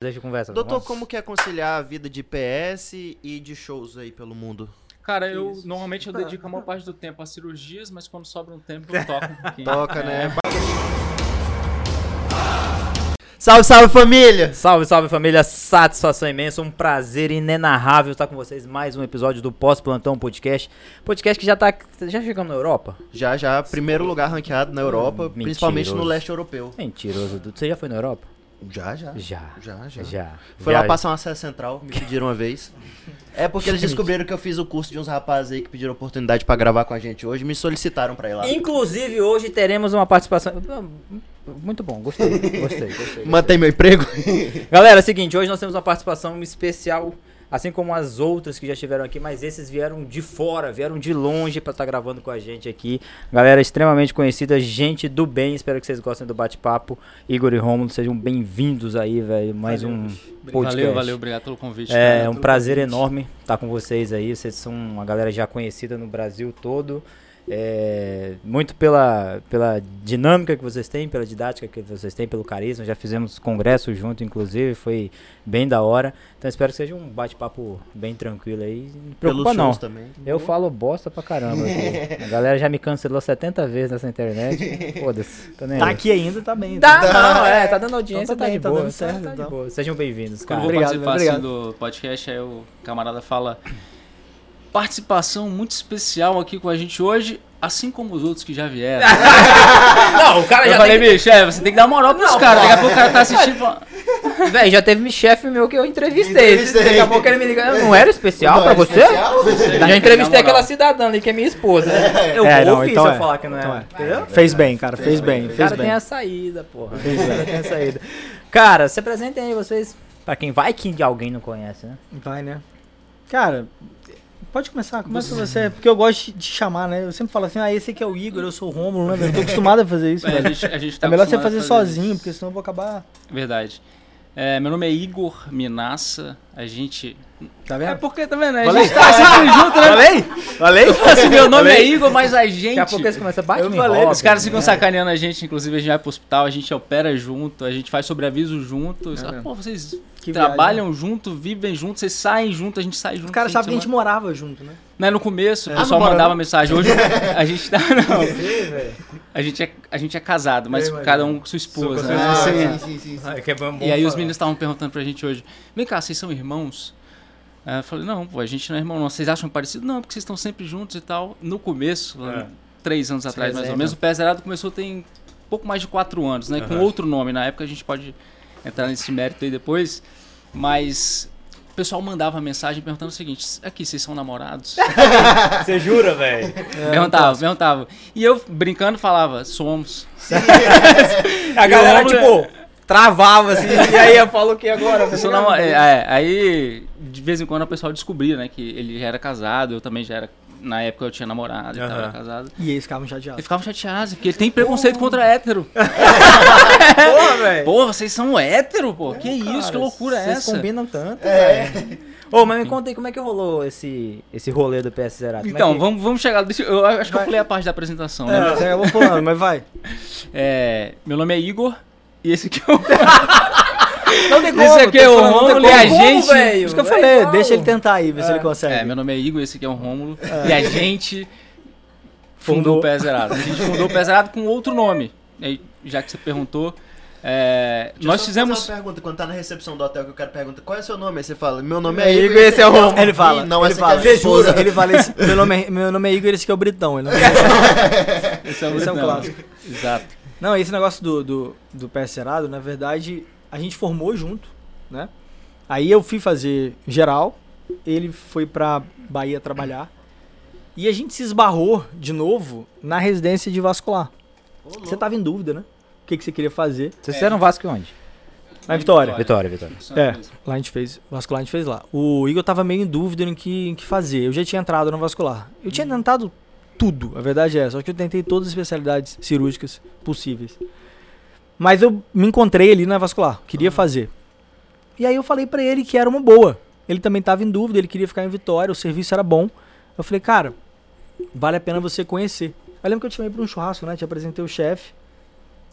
Deixa eu conversar. Doutor, Vamos. como que é conciliar a vida de PS e de shows aí pelo mundo? Cara, eu Isso. normalmente eu dedico a maior parte do tempo a cirurgias, mas quando sobra um tempo eu toco um pouquinho. Toca, É, né? Salve, salve família! Salve, salve família, satisfação imensa, um prazer inenarrável estar com vocês mais um episódio do Pós Plantão Podcast. Podcast que já tá já chegando na Europa? Já, já, primeiro lugar ranqueado na Europa, Mentiroso. principalmente no leste europeu. Mentiroso, Dudu. Você já foi na Europa? Já, já. Já. Já, já. Já. Foi Já. lá passar uma acesso central, me pediram uma vez. É porque eles descobriram que eu fiz o curso de uns rapazes aí que pediram oportunidade pra gravar com a gente hoje, me solicitaram pra ir lá. Inclusive hoje teremos uma participação muito bom, gostei, gostei, gostei. gostei. Mantém meu emprego? Galera, é o seguinte, hoje nós temos uma participação especial, assim como as outras que já estiveram aqui, mas esses vieram de fora, vieram de longe pra estar gravando com a gente aqui. Galera extremamente conhecida, gente do bem, espero que vocês gostem do bate-papo. Igor e Romulo, sejam bem-vindos aí, velho, mais um podcast. Valeu, valeu, obrigado pelo convite. É cara. um prazer enorme estar com vocês aí. Vocês são uma galera já conhecida no Brasil todo. É, muito pela, pela dinâmica que vocês têm, pela didática que vocês têm, pelo carisma. Já fizemos congresso junto, inclusive, foi bem da hora. Então espero que seja um bate-papo bem tranquilo aí. Não preocupa não. também. Eu falo bosta pra caramba. aqui. A galera já me cancelou 70 vezes nessa internet. Foda-se. Tá aí. aqui ainda, tá bem. Tá, não, é, tá dando audiência, Então tá tá, bem, de tá boa. dando certo, tá de então. boa. Sejam bem-vindos, Quando cara. eu vou Obrigado, participar assim, obrigado. do podcast, aí o camarada fala participação muito especial aqui com a gente hoje, assim como os outros que já vieram. Não, o cara eu já falei, tem bicho, é, você tem que dar moral pros caras. Daqui a pouco o cara tá assistindo. Véi, já teve chefe meu que eu entrevistei. Entrevistei. Daqui a pouco ele me liga. Não era especial Não pra é você? especial? Já entrevistei aquela cidadã ali que é minha esposa. Eu É, vou não, ouvir então se eu é. falar que não é. Então é. Entendeu? Fez bem, cara, fez bem, O fez cara bem. tem a saída, porra. O cara tem a saída. Cara, se apresentem aí vocês. Pra quem vai que alguém não conhece, né? Vai, né? Cara, pode começar, começa você, porque eu gosto de chamar, né? Eu sempre falo assim, ah, esse aqui é o Igor, eu sou o Rômulo, né? Eu tô acostumado a fazer isso, "É, a gente, a gente tá É melhor você fazer a sozinho, isso." porque senão eu vou acabar. Verdade. É, meu nome é Igor Minassa. A gente. Tá É vendo? porque, tá vendo? A Falei. gente tá sempre junto, né? Falei? Falei? Assim, meu nome é? Igor, mas a gente. Daqui a pouco eles começam a bater Eu falei, Os caras ficam né? sacaneando a gente, inclusive a gente vai pro hospital, a gente opera junto, a gente faz sobreaviso junto. É. Pô, vocês Que trabalham junto, vivem junto, vocês saem junto, a gente sai junto. Os caras de sabem que a gente semana. morava junto, né? Não é no começo, o Ah, pessoal mora, mandava não? mensagem. Hoje a gente tá. Não. velho. A gente é, a gente é casado, mas Eu imagino. cada um com sua esposa. né? Ah, sim, sim, sim, é E aí os meninos estavam perguntando pra gente hoje: vem cá, vocês são irmãos? Aí eu falei: não, pô, a gente não é irmão, não. Vocês acham parecido? Não, porque vocês estão sempre juntos e tal. No começo, É. três anos atrás mais ou resenha. menos, o Pé Zerado começou tem pouco mais de quatro anos, né? Com Aham. outro nome. Na época a gente pode entrar nesse mérito aí depois. Mas o pessoal mandava mensagem perguntando o seguinte: aqui, vocês são namorados? Você jura, velho? perguntava, perguntava. E eu, brincando, falava: somos. A galera, tipo, travava assim. e aí eu falo o que agora? Vocês são namo- é, é, aí, de vez em quando, o pessoal descobria, né? Que ele já era casado, eu também já era. Na época eu tinha namorado e Aham. era casado. E eles ficavam Eles chateados. ficavam chateados, porque ele tem preconceito contra hétero. Porra, velho. Pô, vocês são hétero, pô. Que isso, que loucura é Vocês essa? combinam tanto, velho. Ô, mas me conta aí, como é que rolou esse, esse rolê do PS Zerado? Como é Então, que- vamos, vamos chegar. deixa eu- eu acho que eu Vai. pulei a parte da apresentação, É, né? você acabou pulando, mas vai. É, meu nome é Igor. E esse aqui é o. Não tem Esse aqui é o falando, tem Romulo e como. a gente. Isso que eu falei, deixa ele tentar aí, ver se ele consegue. É, meu nome é Igor, esse aqui é o Rômulo. E a gente fundou Fundou. o Pé Zerado. A gente fundou o Pé Zerado com outro nome. E aí, já que você perguntou, é, Deixa eu nós só fizemos. fazer uma pergunta, quando tá na recepção do hotel que o cara pergunta qual é o seu nome, aí você fala, meu nome É é Igor, esse é o Romulo. Ele fala, não, ele fala, é esposa. ele fala esse, meu, nome é, meu nome é Igor, esse aqui é o Britão. Ele não... Esse é, o Esse é um clássico. Exato. Não, esse negócio do, do, do PS na verdade, a gente formou junto, né? Aí eu fui fazer geral, ele foi pra Bahia trabalhar, e a gente se esbarrou de novo na residência de vascular. Você tava em dúvida, né? O que, que você queria fazer? Vocês fizeram Vasco onde? Na Vitória. Vitória, Vitória. É, lá a gente fez, vascular a gente fez lá. O Igor tava meio em dúvida em que, em que fazer. Eu já tinha entrado no vascular. Eu tinha tentado tudo, a verdade é essa. Só que eu tentei todas as especialidades cirúrgicas possíveis. Mas eu me encontrei ali na vascular, queria fazer. E aí eu falei pra ele que era uma boa. Ele também tava em dúvida, ele queria ficar em Vitória, o serviço era bom. Eu falei, cara, vale a pena você conhecer. Eu lembro que eu te chamei pra um churrasco, né? Te apresentei o chefe.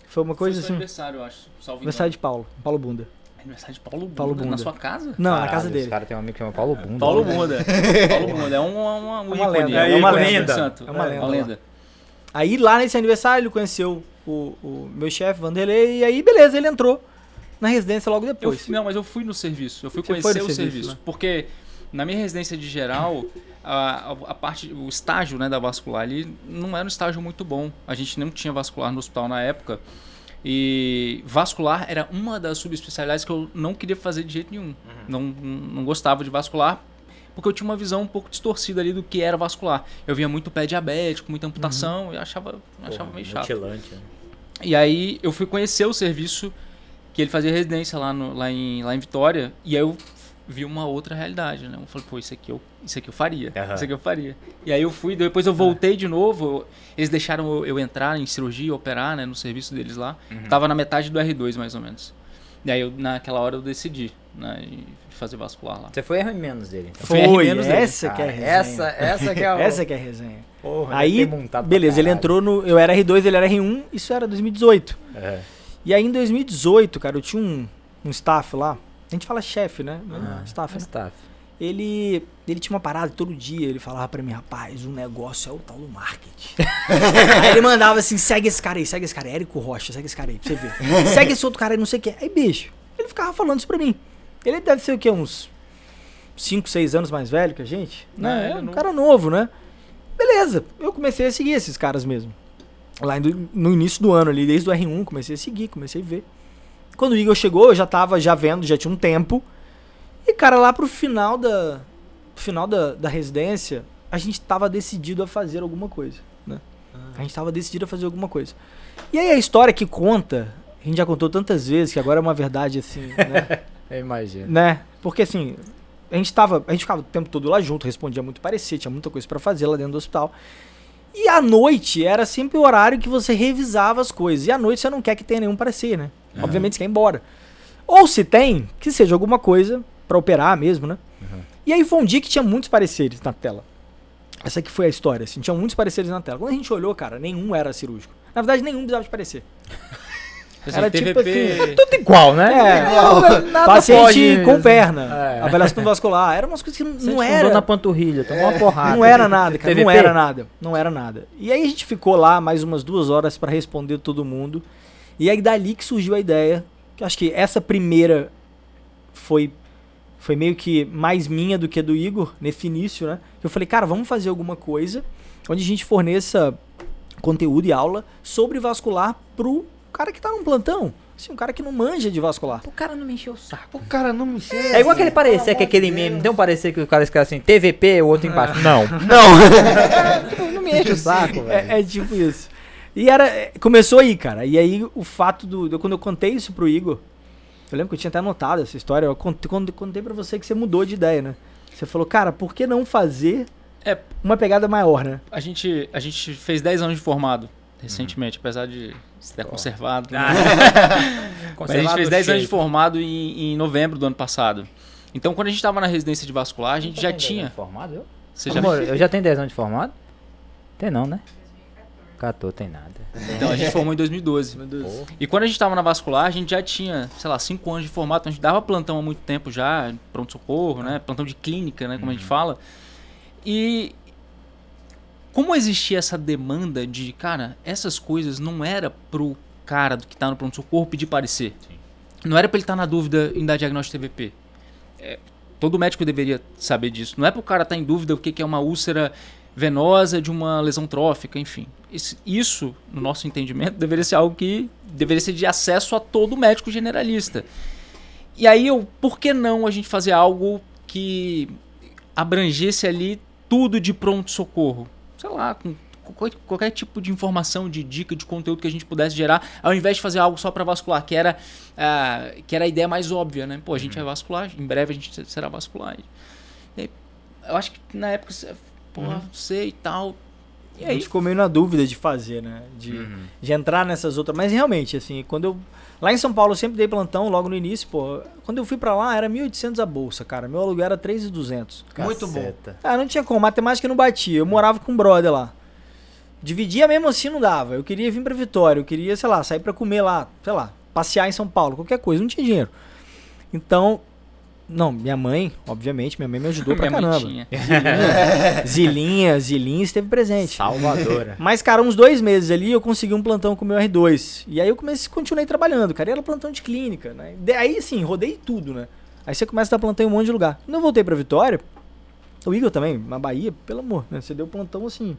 Foi uma coisa Foi assim. aniversário, eu acho. Salvo Aniversário de Paulo, Paulo Bunda. Aniversário de Paulo Bunda, Paulo na Bunda. sua casa? Não, na Caralho, casa Esse dele. cara tem um amigo que chama Paulo Bunda. Paulo né? Bunda. Paulo Bunda. É um, uma, um uma lenda, é é uma um lenda. santo. É uma lenda lá. lenda. Aí lá nesse aniversário ele conheceu o, o meu chefe, Vanderlei, e aí beleza, ele entrou na residência logo depois. fui- não, mas eu fui no serviço. Eu fui Você conhecer o serviço, serviço. né? Porque na minha residência de geral, a, a, a parte, o estágio né, da vascular ali não era um estágio muito bom. A gente não tinha vascular no hospital na época. E vascular era uma das subespecialidades que eu não queria fazer de jeito nenhum. Não, não gostava de vascular. Porque eu tinha uma visão um pouco distorcida ali do que era vascular. Eu via muito pé diabético, muita amputação, e eu achava, achava meio chato. Mutilante, né? E aí eu fui conhecer o serviço que ele fazia residência lá, no, lá, em, lá em Vitória. E aí eu vi uma outra realidade, né? Eu falei, pô, isso aqui eu, isso aqui eu faria. Aham. Isso aqui eu faria. E aí eu fui, depois eu voltei de novo. Eles deixaram eu, eu entrar em cirurgia, operar, né? No serviço deles lá. Tava na metade do R2, mais ou menos. E aí eu, naquela hora eu decidi, né? fazer vascular lá. Você foi R menos dele. Então. Foi Foi, menos dele, essa que é a Cara, resenha. essa, essa que é a... Essa que é a resenha. Porra, Aí, beleza, ele entrou no. Eu era R2, ele era R1, isso era 2018. É. E aí em 2018, cara, eu tinha um, um staff lá. A gente fala chefe, né? Ah, staff, né? Staff. Ele, ele tinha uma parada todo dia ele falava pra mim, rapaz, o negócio é o tal do marketing. aí ele mandava assim, segue esse cara aí, segue esse cara aí, Érico Rocha, segue esse cara aí, pra você ver. segue esse outro cara aí, não sei o que. Aí, bicho, ele ficava falando isso pra mim. Ele deve ser o quê? Uns 5, 6 anos mais velho que a gente? Não, Né? É um não- cara novo, né? Beleza, eu comecei a seguir esses caras mesmo. Lá no início do ano ali, desde o R1, comecei a seguir, comecei a ver. Quando o Igor chegou, eu já tava já vendo, já tinha um tempo. E, cara, lá pro final da. Final da, da residência, a gente tava decidido a fazer alguma coisa. Né? A gente tava decidido a fazer alguma coisa. E aí a história que conta, a gente já contou tantas vezes que agora é uma verdade assim, né? Eu imagino. né? Porque assim, a gente tava, a gente ficava o tempo todo lá junto, respondia muito parecido, tinha muita coisa pra fazer lá dentro do hospital. E à noite era sempre o horário que você revisava as coisas. E à noite você não quer que tenha nenhum parecer, né? Obviamente você quer ir embora. Ou se tem, que seja alguma coisa pra operar mesmo, né? E aí foi um dia que tinha muitos pareceres na tela. Essa aqui foi a história, assim, tinha muitos pareceres na tela. Quando a gente olhou, cara, nenhum era cirúrgico. Na verdade, nenhum precisava de parecer. Assim, Era tipo assim, Tudo igual, né? É, Nada paciente pode- com perna, É. avaliação vascular, eram umas coisas que não, não era. dor na panturrilha, tomou uma porrada. Não era nada, cara. Não TVP? era nada. Não era nada. E aí a gente ficou lá mais umas duas horas pra responder todo mundo. E aí dali que surgiu a ideia. Que eu acho que essa primeira foi foi meio que mais minha do que do Igor nesse início, né? Eu falei, cara, vamos fazer alguma coisa onde a gente forneça conteúdo e aula sobre vascular pro cara que tá num plantão. Assim, um cara que não manja de vascular. O cara não me encheu o saco. O cara não me sei. É igual aquele parecer, que é aquele meme. Não tem um parecer que o cara escreve assim, TVP, o outro embaixo. Não. Não. Não me enche o saco, velho. É, é tipo isso. E era. Começou aí, cara. E aí o fato do. de quando eu contei isso pro Igor, eu lembro que eu tinha até anotado essa história. Eu contei, quando, contei pra você que você mudou de ideia, né? Você falou, cara, por que não fazer É. uma pegada maior, né? A gente, a gente fez 10 anos de formado recentemente, apesar de ser conservado. né? Mas a gente fez 10 anos de formado em, em novembro do ano passado. Então, quando a gente estava na residência de vascular, a gente já tinha. Formado, eu? Você já Amor, eu já tenho 10 anos de formado? Tem não, né? 14, tem nada. Então, a gente formou em 2012. Porra. E quando a gente estava na vascular, a gente já tinha, sei lá, 5 anos de formato. Então a gente dava plantão há muito tempo já, pronto-socorro, né? Plantão de clínica, né? Como a gente fala. E como existia essa demanda de, cara, essas coisas não era pro cara que tá no pronto-socorro pedir parecer. Não era pra ele estar na dúvida em dar diagnóstico de TVP. É, todo médico deveria saber disso. Não é pro cara estar em dúvida o que que é uma úlcera venosa de uma lesão trófica, enfim. Isso, no nosso entendimento, deveria ser algo que deveria ser de acesso a todo médico generalista. E aí, eu, por que não a gente fazer algo que abrangesse ali tudo de pronto-socorro? Sei lá, com qualquer, tipo de informação, de dica, de conteúdo que a gente pudesse gerar, ao invés de fazer algo só para vascular, que era, ah, que era a ideia mais óbvia, né? Pô, a gente é vascular, em breve a gente será vascular. Aí, eu acho que na época, pô, sei e tal. E A aí, gente ficou meio na dúvida de fazer, né? De, de entrar nessas outras. Mas realmente, assim, quando eu. Lá em São Paulo eu sempre dei plantão logo no início, pô. Quando eu fui pra lá era 1.800 a bolsa, cara. Meu aluguel era 3.200. Muito bom. Ah, não tinha como, matemática não batia. Eu morava com um brother lá. Dividia mesmo assim não dava. Eu queria vir pra Vitória, eu queria, sei lá, sair pra comer lá, sei lá, passear em São Paulo, qualquer coisa, não tinha dinheiro. Então, não, minha mãe, obviamente, minha mãe me ajudou pra Minha mãe caramba. tinha. Zilinha, Zilinha esteve presente. Salvadora. Mas, cara, uns dois meses ali eu consegui um plantão com o meu R2. E aí eu comecei, continuei trabalhando, cara. E era plantão de clínica, né? De- Aí, assim, rodei tudo, né? Aí você começa a dar plantão em um monte de lugar. Quando eu voltei pra Vitória, o Igor também, na Bahia, pelo amor, né? Você deu plantão assim.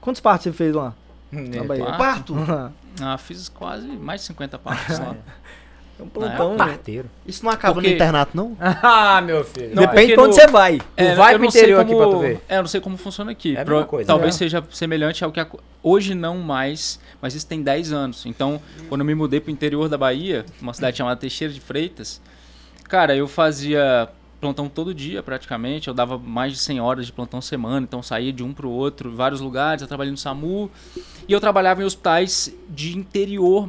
Quantos partos você fez lá? Na Bahia? Parto? Parto? Ah, fiz quase mais de 50 partes lá. É um Na plantão, né? Parteiro. Isso não acaba Porque- no internato, não? ah, meu filho. Não, Depende porque de onde no- você vai. É, vai eu pro não interior aqui como- pra tu ver. É, eu não sei como funciona aqui. É a Pro- coisa, talvez né? seja semelhante ao que aco- hoje não mais, mas isso tem 10 anos. Então, quando eu me mudei pro interior da Bahia, uma cidade chamada Teixeira de Freitas, cara, eu fazia plantão todo dia praticamente. Eu dava mais de 100 horas de plantão semana, então eu saía de um pro outro, em vários lugares. Eu trabalhei no SAMU e eu trabalhava em hospitais de interior,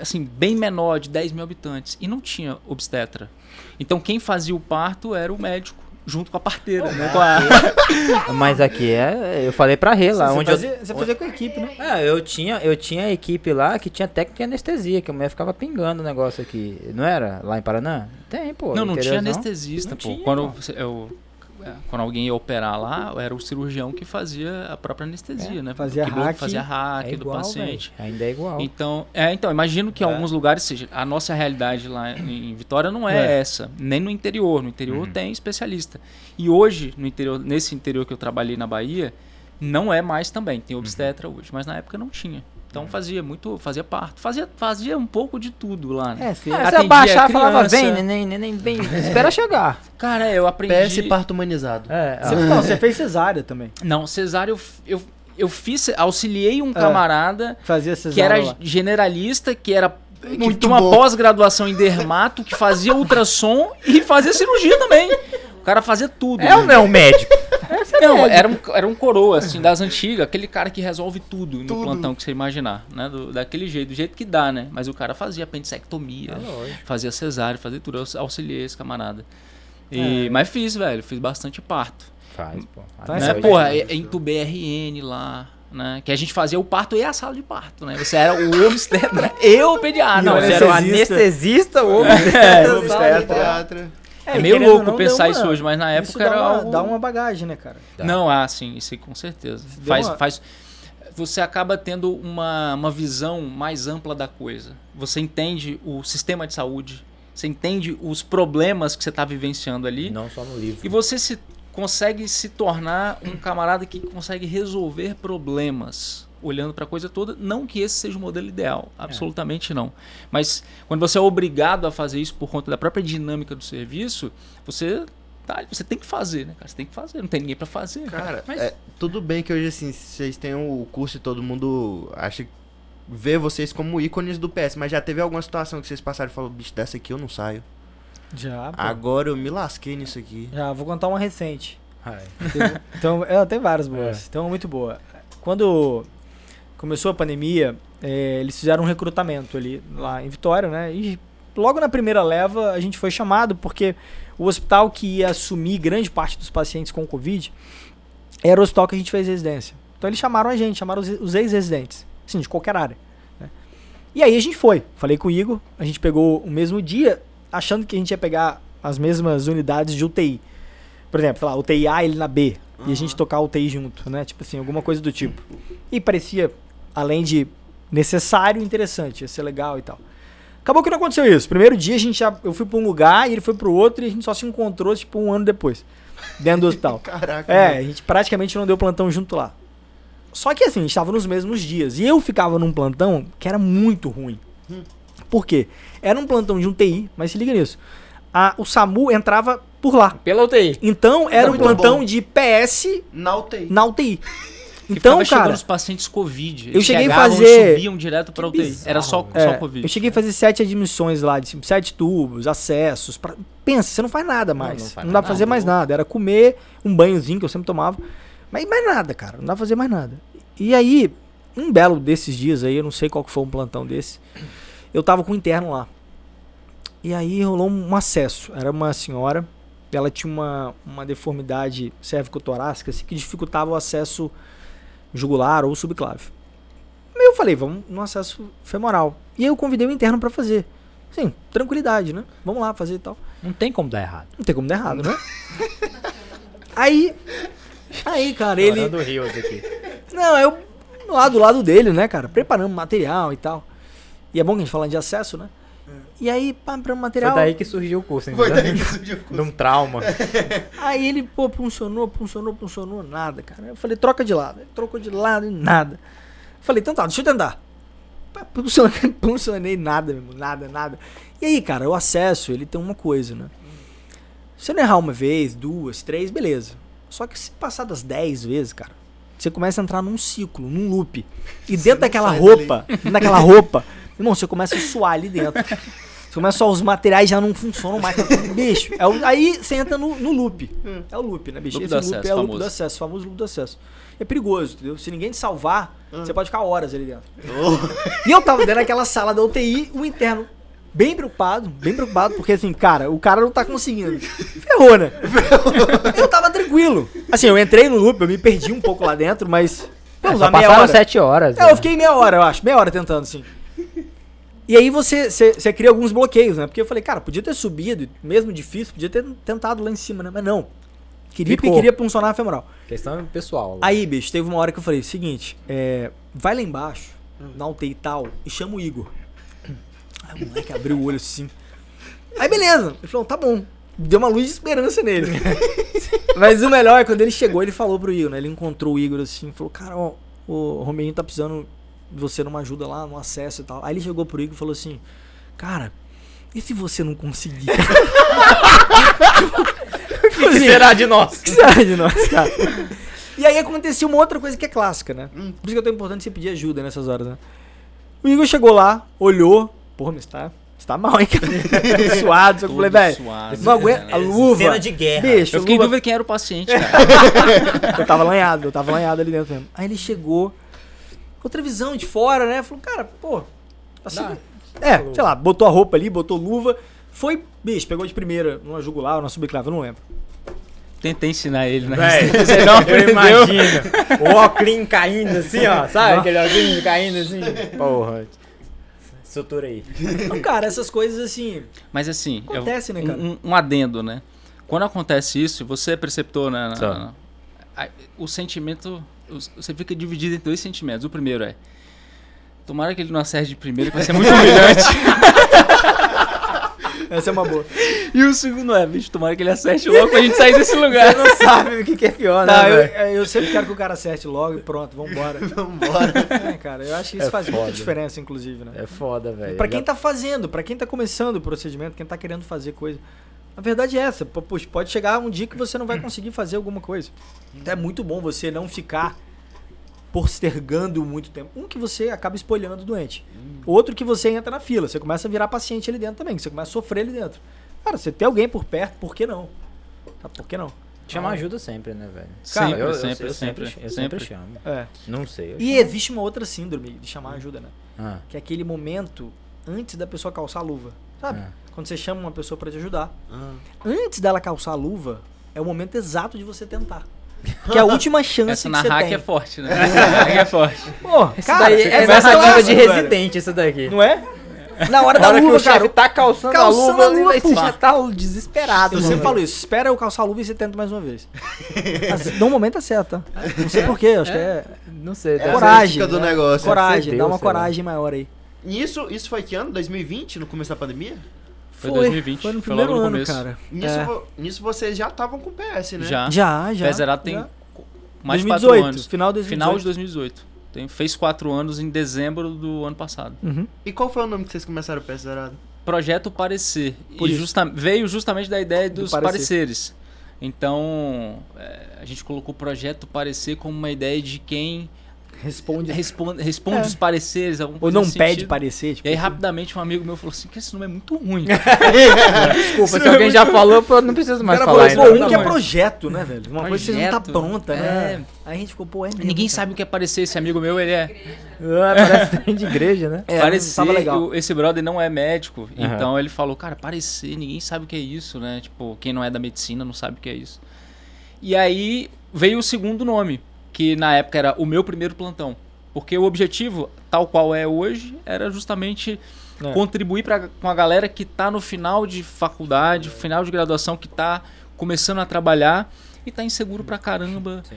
assim, bem menor, de 10 mil habitantes. E não tinha obstetra. Então, quem fazia o parto era o médico, junto com a parteira, né? Com a- Mas aqui é. Eu falei pra Rê lá, você, onde eu. fazia, você fazia com a equipe, né? É, eu tinha, eu tinha equipe lá que tinha técnica de anestesia, que a mulher ficava pingando o negócio aqui. Não era? Lá em Paraná? Tem, pô. Não, não tinha anestesista, Não pô. tinha, quando, pô. eu, é, quando alguém ia operar lá, era o cirurgião que fazia a própria anestesia, É, né? fazia Que hack. Fazia hack É do igual, paciente. velho. Ainda é igual. Então, é, então, imagino que em É. alguns lugares seja. A nossa realidade lá em Vitória não é, É. essa, nem no interior. No interior Uhum. tem especialista. E hoje, no interior, nesse interior que eu trabalhei na Bahia, não é mais também. Tem obstetra hoje, mas na época não tinha. Então fazia muito, fazia parto, fazia, fazia um pouco de tudo lá. Né? É, filho. Ah, você atendia abaixava e falava, vem, neném, neném, vem, espera chegar. Cara, eu aprendi. PS parto humanizado. É, Você, ó. não, você fez cesárea também. Não, cesárea eu, eu, eu fiz, auxiliei um É. camarada Fazia que cesárea era lá. generalista, que era que Muito tinha uma pós-graduação em dermato, que fazia ultrassom e fazia cirurgia também. O cara fazia tudo. É ou não é um médico? Não, era um, era um coroa, assim, das antigas, aquele cara que resolve tudo no Tudo. plantão que você imaginar, né? Do- daquele jeito, do jeito que dá, né? Mas o cara fazia apendicectomia, fazia cesárea, fazia tudo. Eu auxiliei esse camarada. E, É. Mas fiz, velho, fiz bastante parto. Faz, pô. Então, né? Porra, é- entubei RN lá, né? Que a gente fazia o parto e a sala de parto, né? Você era o obstetra e o pediatra. Não, o você era o anestesista. anestesista ou É, Obstetra. É meio querendo ou louco não, pensar deu isso uma- hoje, mas na época isso era dá uma, algo... dá uma bagagem, né, cara? Dá. Não, ah, sim, isso aí com certeza. Deu Faz, uma- faz, você acaba tendo uma, uma visão mais ampla da coisa. Você entende o sistema de saúde, você entende os problemas que você está vivenciando ali, Não só no livro. e você se consegue se tornar um camarada que consegue resolver problemas olhando para a coisa toda. Não que esse seja o modelo ideal, absolutamente não. Mas quando você é obrigado a fazer isso por conta da própria dinâmica do serviço, você tá, você tem que fazer, né, cara? Você tem que fazer, não tem ninguém para fazer. Cara, Mas- é, tudo bem que hoje, assim, vocês têm o curso e todo mundo acha vê vocês como ícones do PS, mas já teve alguma situação que vocês passaram e falaram, bicho, dessa aqui eu não saio. Já, pô. Agora eu me lasquei nisso aqui. Já, vou contar uma recente. Ai. Então, é, tem várias boas. É. Então, muito boa. Quando começou a pandemia, é, eles fizeram um recrutamento ali lá em Vitória, né? E logo na primeira leva a gente foi chamado porque o hospital que ia assumir grande parte dos pacientes com Covid era o hospital que a gente fez residência. Então eles chamaram a gente, chamaram os, os ex-residentes, assim, de qualquer área. né? E aí a gente foi. Falei com o Igor, a gente pegou o mesmo dia, achando que a gente ia pegar as mesmas unidades de UTI. Por exemplo, sei lá, UTI A, ele na B. E a gente tocar UTI junto, né? Tipo assim, alguma coisa do tipo. E parecia, além de necessário, interessante, ia ser legal e tal. Acabou que não aconteceu isso. Primeiro dia a gente já, eu fui pra um lugar e ele foi pro outro e a gente só se encontrou tipo um ano depois, dentro do hospital. Caraca. É, mano. a gente praticamente não deu plantão junto lá. Só que assim, a gente tava nos mesmos dias. E eu ficava num plantão que era muito ruim. Por quê? Era um plantão de um TI, mas se liga nisso. A- o SAMU entrava por lá. Pela UTI. Então era um Muito plantão bom. de PS Na UTI. na UTI. Então, cara, os pacientes Covid. eu cheguei a fazer- E subiam direto para UTI. bizarro, Era só, velho. só é, Covid. eu cheguei a fazer sete admissões lá, de sete tubos, acessos. pra- Pensa, você não faz nada mais. não Não, faz dá pra fazer nada, mais não. nada. Era comer um banhozinho que eu sempre tomava. Mas mais nada, cara. Não dá pra fazer mais nada. E aí, um belo desses dias aí, eu não sei qual que foi um plantão desse, eu tava com um interno lá. E aí rolou um acesso. Era uma senhora, ela tinha uma, uma deformidade cervicotorácica assim, que dificultava o acesso jugular ou subclave. Aí eu falei, vamos no acesso femoral. E aí eu convidei o interno pra fazer. Sim, tranquilidade, né? Vamos lá fazer e tal. Não tem como dar errado. Não tem como dar errado, né? aí. Aí, cara, ele. Chorando rios aqui. Não, eu lá do lado dele, né, cara? Preparando material e tal. E é bom que a gente fala de acesso, né? E aí, pá, preparando Foi material. daí que surgiu o curso, Foi entendeu? daí que surgiu o curso. Num trauma. Aí ele, pô, funcionou, funcionou, funcionou, nada, cara. Eu falei, troca de lado. Ele trocou de lado e nada. Eu falei, então tá, deixa eu tentar. Funcionei, funcionei nada, mesmo, nada, nada. E aí, cara, o acesso, ele tem uma coisa, né? Se você não errar uma vez, duas, três, beleza. Só que se passar das dez vezes, cara, você começa a entrar num ciclo, num loop. E dentro daquela roupa, dentro daquela roupa, irmão, você começa a suar ali dentro. Você começa só, os materiais já não funcionam mais. Bicho, é o- aí você entra no, no loop. É o loop, né, bicho? Loop Esse do loop acesso, é o loop famoso. do acesso, o famoso loop do acesso. É perigoso, entendeu? Se ninguém te salvar, você pode ficar horas ali dentro. E eu tava dentro daquela sala da UTI, o interno bem preocupado, bem preocupado, porque assim, cara, o cara não tá conseguindo. Ferrou, né? Eu tava tranquilo. Assim, eu entrei no loop, eu me perdi um pouco lá dentro, mas. É, Vamos só lá, meia passaram hora. sete horas. É, né? eu fiquei meia hora, eu acho. Meia hora tentando, assim. E aí você, você, você cria alguns bloqueios, né? Porque eu falei, cara, podia ter subido, mesmo difícil, podia ter tentado lá em cima, né? Mas não. Queria porque Ficou. queria funcionar a femoral. Questão pessoal. Aí, bicho, teve uma hora que eu falei, seguinte, é, vai lá embaixo, na UTI e tal, e chama o Igor. Aí o moleque abriu o olho assim. Aí beleza, ele falou, tá bom. Deu uma luz de esperança nele. Mas o melhor é quando ele chegou, ele falou pro Igor, né? Ele encontrou o Igor assim, falou, cara, ó, o Romeinho tá precisando você numa ajuda lá, no acesso e tal. Aí ele chegou pro Igor e falou assim, cara, e se você não conseguir? O que será de nós? O que será de nós, cara? E aí aconteceu uma outra coisa que é clássica, né? Por isso que é tão importante você pedir ajuda nessas horas, né? O Igor chegou lá, olhou, porra, mas tá, você tá mal, hein, cara? Suado, só que eu falei, Todo velho, suado, não aguento, né? a luva, Cena de guerra. bicho, Eu fiquei em dúvida quem era o paciente, cara. eu tava lanhado, eu tava lanhado ali dentro mesmo. Aí ele chegou, outra visão de fora, né? Falou, cara, pô, assim, Dá. é, sei lá, botou a roupa ali, botou luva, foi, bicho, pegou de primeira, numa jugular ou na subclave, eu não lembro. Tentei ensinar ele, né? Véi, Você não eu imagino o óculos caindo assim, ó. Sabe aquele óculos caindo assim? Porra. Sutura aí. Então, cara, essas coisas assim, Mas assim, eu- Acontece, né, cara? um, um- adendo, né? Quando acontece isso, você é preceptor, né? na- na- a- o sentimento. Você fica dividido em dois sentimentos. O primeiro é. Tomara que ele não acerte de primeiro, que vai ser muito humilhante. essa é uma boa. e o segundo é, bicho, tomara que ele acerte logo pra gente sair desse lugar. Você não sabe o que, que é pior, Não, né, eu, velho? eu sempre quero que o cara acerte logo e pronto, vambora. Vambora. É, cara, eu acho que isso É faz foda. muita diferença, inclusive, né? É foda, velho. Pra quem tá fazendo, pra quem tá começando o procedimento, quem tá querendo fazer coisa. A verdade é essa, pô, puxa, pode chegar um dia que você não vai conseguir fazer alguma coisa. Então é muito bom você não ficar postergando muito tempo. Um que você acaba espolhando o doente. Outro que você entra na fila, você começa a virar paciente ali dentro também, você começa a sofrer ali dentro. Cara, você tem alguém por perto, por que não? Tá, por que não? Chama ajuda sempre, né, velho? Sempre, eu, eu- sempre, eu sempre, Eu sempre sempre. chamo. É. Não sei. eu E chamo. existe uma outra síndrome de chamar ajuda, né? Ah, Que é aquele momento antes da pessoa calçar a luva. Sabe? Ah. Quando você chama uma pessoa pra te ajudar. Ah. Antes dela calçar a luva, é o momento exato de você tentar. Que é a última chance Essa que na você hack tem. é forte, né? Essa na hack é forte. Pô, Isso cara, daí você é narrativa de residente, isso daqui. Não é? Na hora da Na hora que luva, o chefe cara. tá calçando, calçando a a luva, luva, aí você já tá desesperado. Eu mano. sempre falo isso. Espera eu calçar a luva e você tenta mais uma vez. Mas, No momento acerta. Não sei porquê, acho que é Não sei. deve coragem. ética do negócio. coragem. Dá uma coragem maior aí. E isso, isso foi que ano? 2020? No começo da pandemia? Foi 2020, Foi no foi logo primeiro no ano, começo. cara. Nisso, É. vo- nisso vocês já estavam com PS, né? Já. Já, já. Pé Zerado tem já. mais de 2018, 4 anos. Final de 2018. Final de 2018. Tem, fez 4 anos em dezembro do ano passado. Uhum. E qual foi o nome que vocês começaram o PS Zerado? Projeto Parecer. Por e justa- veio justamente da ideia Do dos parecer. pareceres. Então, é, a gente colocou o projeto Parecer como uma ideia de quem Responde. responde, responde É. os pareceres. alguma Ou não pede sentido. parecer. Tipo, E aí, assim. rapidamente, um amigo meu falou assim: que esse nome é muito ruim. Desculpa, se alguém já falou, pô, não preciso mais cara falar falou, um que é projeto, né, velho? Uma coisa que você não tá Projeto, pronta, né? Aí a gente ficou, pô, é mesmo, Ninguém cara. sabe o que é parecer. Esse amigo meu, ele é. Ah, parece de igreja, né? É, parecer, tava legal. esse brother não é médico. Aham. Então ele falou, cara, parecer, ninguém sabe o que é isso, né? Tipo, quem não é da medicina não sabe o que é isso. E aí veio o segundo nome, que na época era o meu primeiro plantão. Porque o objetivo, tal qual é hoje, era justamente É. contribuir pra, com a galera que tá no final de faculdade, final de graduação, que tá começando a trabalhar e tá inseguro pra caramba. Sim.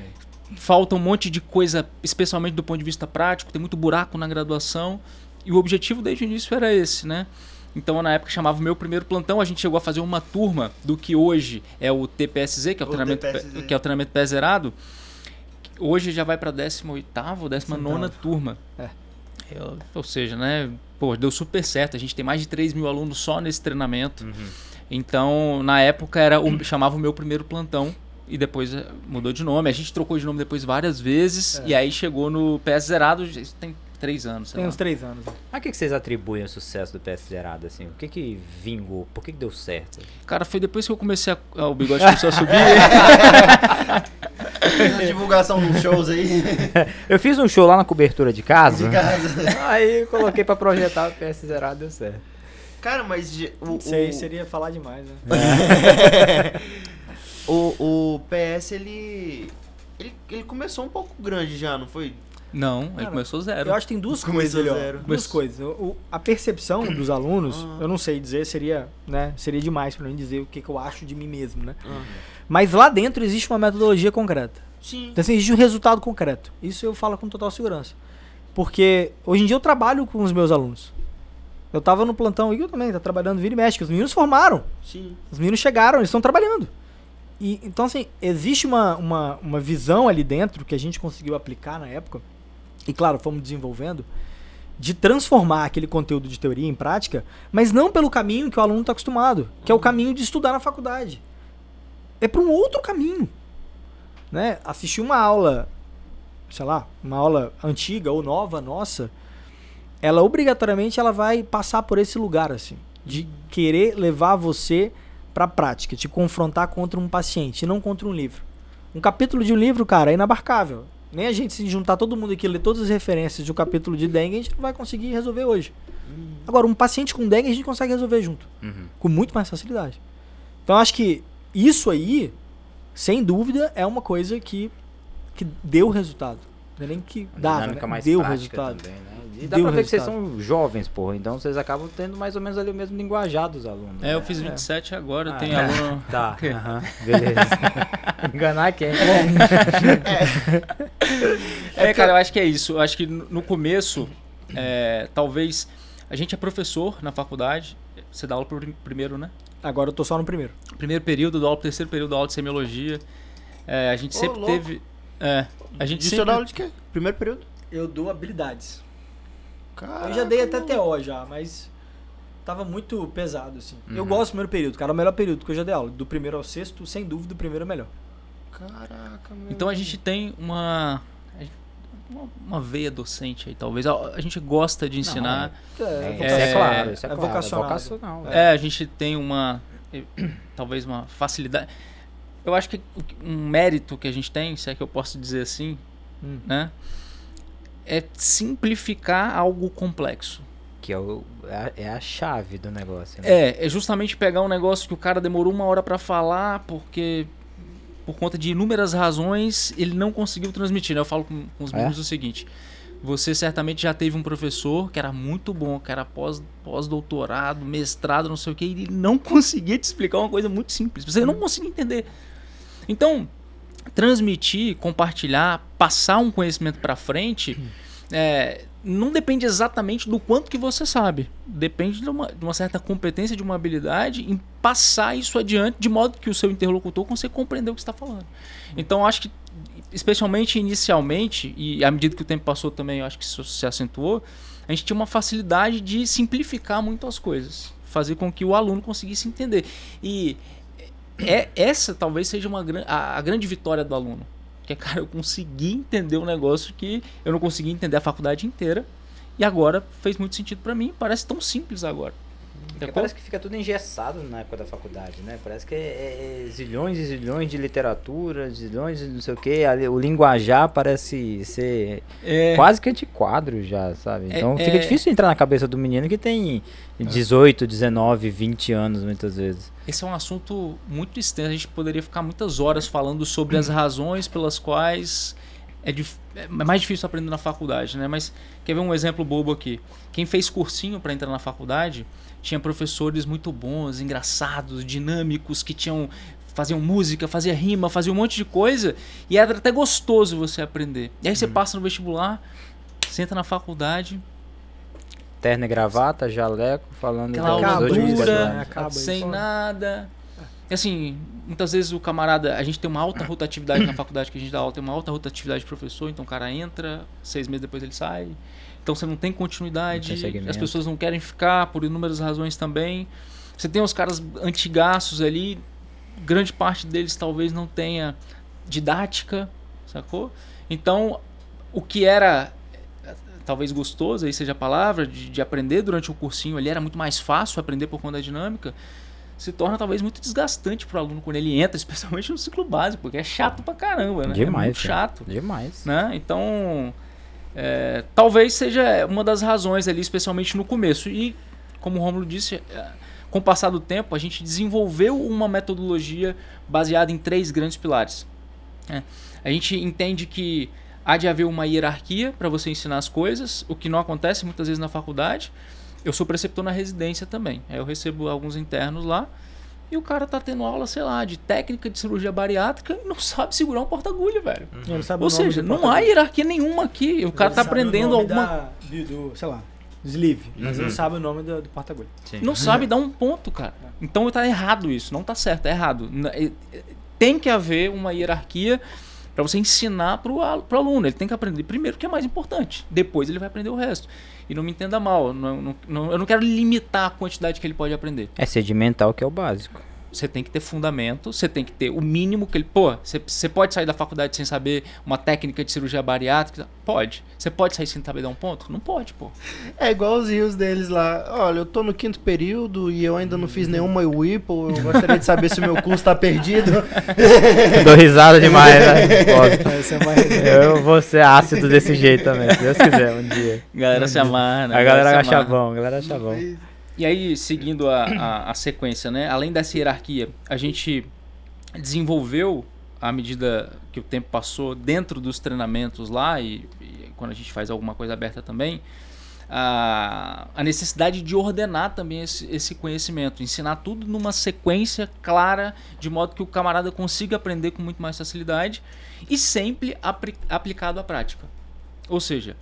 Falta um monte de coisa, especialmente do ponto de vista prático, tem muito buraco na graduação. E o objetivo desde o início era esse, né? Então, na época, chamava o meu primeiro plantão. A gente chegou a fazer uma turma do que hoje é o TPSZ, que é o, O treinamento, TPSZ. que é o treinamento pé zerado. Hoje já vai para 18 ou 19 Oitavo. turma. É. Eu- ou seja, né? Pô, deu super certo. A gente tem mais de 3 mil alunos só nesse treinamento. Uhum. Então, na época, era o, chamava o meu primeiro plantão. E depois eh, mudou de nome. A gente trocou de nome depois várias vezes. É. E aí chegou no PS Zerado. Isso tem três anos. Tem lá. uns três anos. né? O que, que vocês atribuem ao sucesso do PS Zerado, assim? O que que vingou? Por que, que deu certo? Cara, foi depois que eu comecei a. ah, O bigode começou a subir. Uma divulgação nos shows aí. Eu fiz um show lá na cobertura de casa. De casa. Aí eu coloquei pra projetar o PS Zerado deu certo. Cara, mas de- o, Isso aí o, seria falar demais, né? o, o PS, ele, ele. Ele começou um pouco grande já, não foi? Não, ele Cara, começou zero. Eu acho que tem duas Começou coisas ali, ó. zero. Duas Começou- coisas. O- a percepção dos alunos, Ah. eu não sei dizer, seria, né, seria demais pra mim dizer o que, que eu acho de mim mesmo, né? Ah, Mas lá dentro existe uma metodologia concreta. sim. Então assim, existe um resultado concreto. Isso eu falo com total segurança. Porque hoje em dia eu trabalho com os meus alunos. Eu tava no plantão, o Igor também tá trabalhando vira e mexe, os meninos formaram. Sim. Os meninos chegaram, eles estão trabalhando. E, então, assim, existe uma, uma, uma visão ali dentro que a gente conseguiu aplicar na época, e claro, fomos desenvolvendo, de transformar aquele conteúdo de teoria em prática, mas não pelo caminho que o aluno está acostumado, que é o caminho de estudar na faculdade. É para um outro caminho. Né? Assistir uma aula, sei lá, uma aula antiga ou nova nossa, ela obrigatoriamente ela vai passar por esse lugar assim, de querer levar você para a prática, te confrontar contra um paciente, não contra um livro. Um capítulo de um livro, cara, é inabarcável. Nem a gente se juntar todo mundo aqui e ler todas as referências de um capítulo de dengue, a gente não vai conseguir resolver hoje. Agora, um paciente com dengue a gente consegue resolver junto, Uhum. com muito mais facilidade. Então, acho que isso aí, sem dúvida, é uma coisa que, que deu resultado. Não é nem que Uma dava, dinâmica né? mais deu resultado. também, né? E dá Deu pra ver que vocês resultado. são jovens, porra. Então vocês acabam tendo mais ou menos ali o mesmo linguajar dos alunos. É, eu né? fiz 27 agora, Ah, tem é. aluno. Tá, aham, beleza. Enganar quem? É, cara, eu acho que é isso. Eu acho que no começo, é, talvez. A gente é professor na faculdade. Você dá aula pro prim- primeiro, né? Agora eu tô só no primeiro. Primeiro período, dou aula pro terceiro período, dou aula de semiologia. É, a gente Ô, sempre louco. teve. É, a gente Disso sempre. eu dá aula de quê? Primeiro período? Eu dou habilidades. Caraca, eu já dei até mano. TO já, mas tava muito pesado, assim. Eu Uhum. gosto do primeiro período, cara. É o melhor período que eu já dei aula. Do primeiro ao sexto, sem dúvida, o primeiro é melhor. Caraca, meu. Então a gente tem uma. Uma, veia docente aí, talvez. A, gente gosta de ensinar. É, É, isso é, É, claro, isso é, é claro. vocacionado. É vocacional. É, a gente tem uma. eh, Talvez uma facilidade. Eu acho que um mérito que a gente tem, se é que eu posso dizer assim, Hum. né? É simplificar algo complexo. Que é, o- é a, é chave do negócio. Né? É, é justamente pegar um negócio que o cara demorou uma hora pra falar porque por conta de inúmeras razões ele não conseguiu transmitir. né? Eu falo com, com os É? meninos o seguinte: você certamente já teve um professor que era muito bom, que era pós- pós-doutorado, mestrado, não sei o que, e ele não conseguia te explicar uma coisa muito simples. Você não conseguia entender. Então, transmitir, compartilhar, passar um conhecimento pra frente, é, não depende exatamente do quanto que você sabe. Depende de uma, de uma certa competência, de uma habilidade em passar isso adiante de modo que o seu interlocutor consiga compreender o que está falando. Então, acho que, especialmente inicialmente, e à medida que o tempo passou também, acho que isso se acentuou, a gente tinha uma facilidade de simplificar muito as coisas. Fazer com que o aluno conseguisse entender. E é, essa talvez seja uma, a, a grande vitória do aluno. Que é, cara, eu consegui entender um negócio que eu não consegui entender a faculdade inteira. E agora fez muito sentido pra mim. Parece tão simples agora. Porque parece que fica tudo engessado na época da faculdade, né? Parece que é, é zilhões e zilhões de literatura, zilhões de não sei o que. O linguajar parece ser É, quase que antiquadro já, sabe? É- Então fica é- difícil entrar na cabeça do menino que tem 18, 19, 20 anos muitas vezes. esse é um assunto muito extenso. A gente poderia ficar muitas horas falando sobre as razões pelas quais é, é mais difícil aprender na faculdade, né? Mas quer ver um exemplo bobo aqui? Quem fez cursinho para entrar na faculdade tinha professores muito bons, engraçados, dinâmicos, que tinham faziam música, fazia rima, fazia um monte de coisa e era até gostoso você aprender. E aí você passa no vestibular, você entra na faculdade, Terno e gravata, jaleco, falando aquela da- né? Sem nada. Assim, muitas vezes o camarada, a gente tem uma alta rotatividade na faculdade que a gente dá aula, tem uma alta rotatividade de professor, então o cara entra, seis meses depois ele sai. Então você não tem continuidade, Não tem as pessoas não querem ficar por inúmeras razões também. Você tem os caras antigaços ali, grande parte deles talvez não tenha didática, sacou? Então, o que era talvez gostoso, aí seja a palavra, de, de aprender durante o cursinho ali, era muito mais fácil aprender por conta da dinâmica, se torna talvez muito desgastante pro aluno quando ele entra, especialmente no ciclo básico, porque é chato pra caramba, né? é Demais, muito cara. chato, Demais. né? Então, é, talvez seja uma das razões ali, especialmente no começo. E, como o Romulo disse, é, com o passar do tempo, a gente desenvolveu uma metodologia baseada em três grandes pilares. né? A gente entende que há de haver uma hierarquia para você ensinar as coisas, o que não acontece muitas vezes na faculdade. Eu sou preceptor na residência também. Aí eu recebo alguns internos lá e o cara tá tendo aula, sei lá, de técnica de cirurgia bariátrica e não sabe segurar um porta-agulha, velho. Sabe Ou o seja, não há hierarquia nenhuma aqui. O cara Ele tá sabe o aprendendo nome alguma da- do, sei lá, sleeve, mas Uhum. não sabe o nome do, do porta-agulha. Não sabe dar um ponto, cara. Então tá errado isso, não tá certo, é errado. N- é- é- Tem que haver uma hierarquia para você ensinar pro, al- pro aluno. Ele tem que aprender primeiro o que é mais importante, depois ele vai aprender o resto. E não me entenda mal, não- não- não- eu não quero limitar a quantidade que ele pode aprender. É sedimental que é o básico. Você tem que ter fundamento, você tem que ter o mínimo que ele. Pô, você, você pode sair da faculdade sem saber uma técnica de cirurgia bariátrica? Pode. Você pode sair sem saber dar um ponto? Não pode, pô. É igual os rios deles lá. Olha, eu tô no quinto período e eu ainda não fiz nenhuma Whipple. Eu gostaria de saber se o meu curso tá perdido. Dou risada demais, né? É mais Eu vou ser ácido desse jeito também, se Deus quiser, um dia. Galera se amarra, né? A galera se acha bom, a galera acha bom. E aí, seguindo a, a, a sequência, né? Além dessa hierarquia, a gente desenvolveu, à medida que o tempo passou, dentro dos treinamentos lá, e, e quando a gente faz alguma coisa aberta também, a, a necessidade de ordenar também esse, esse conhecimento, ensinar tudo numa sequência clara, de modo que o camarada consiga aprender com muito mais facilidade e sempre apri- aplicado à prática. Ou seja,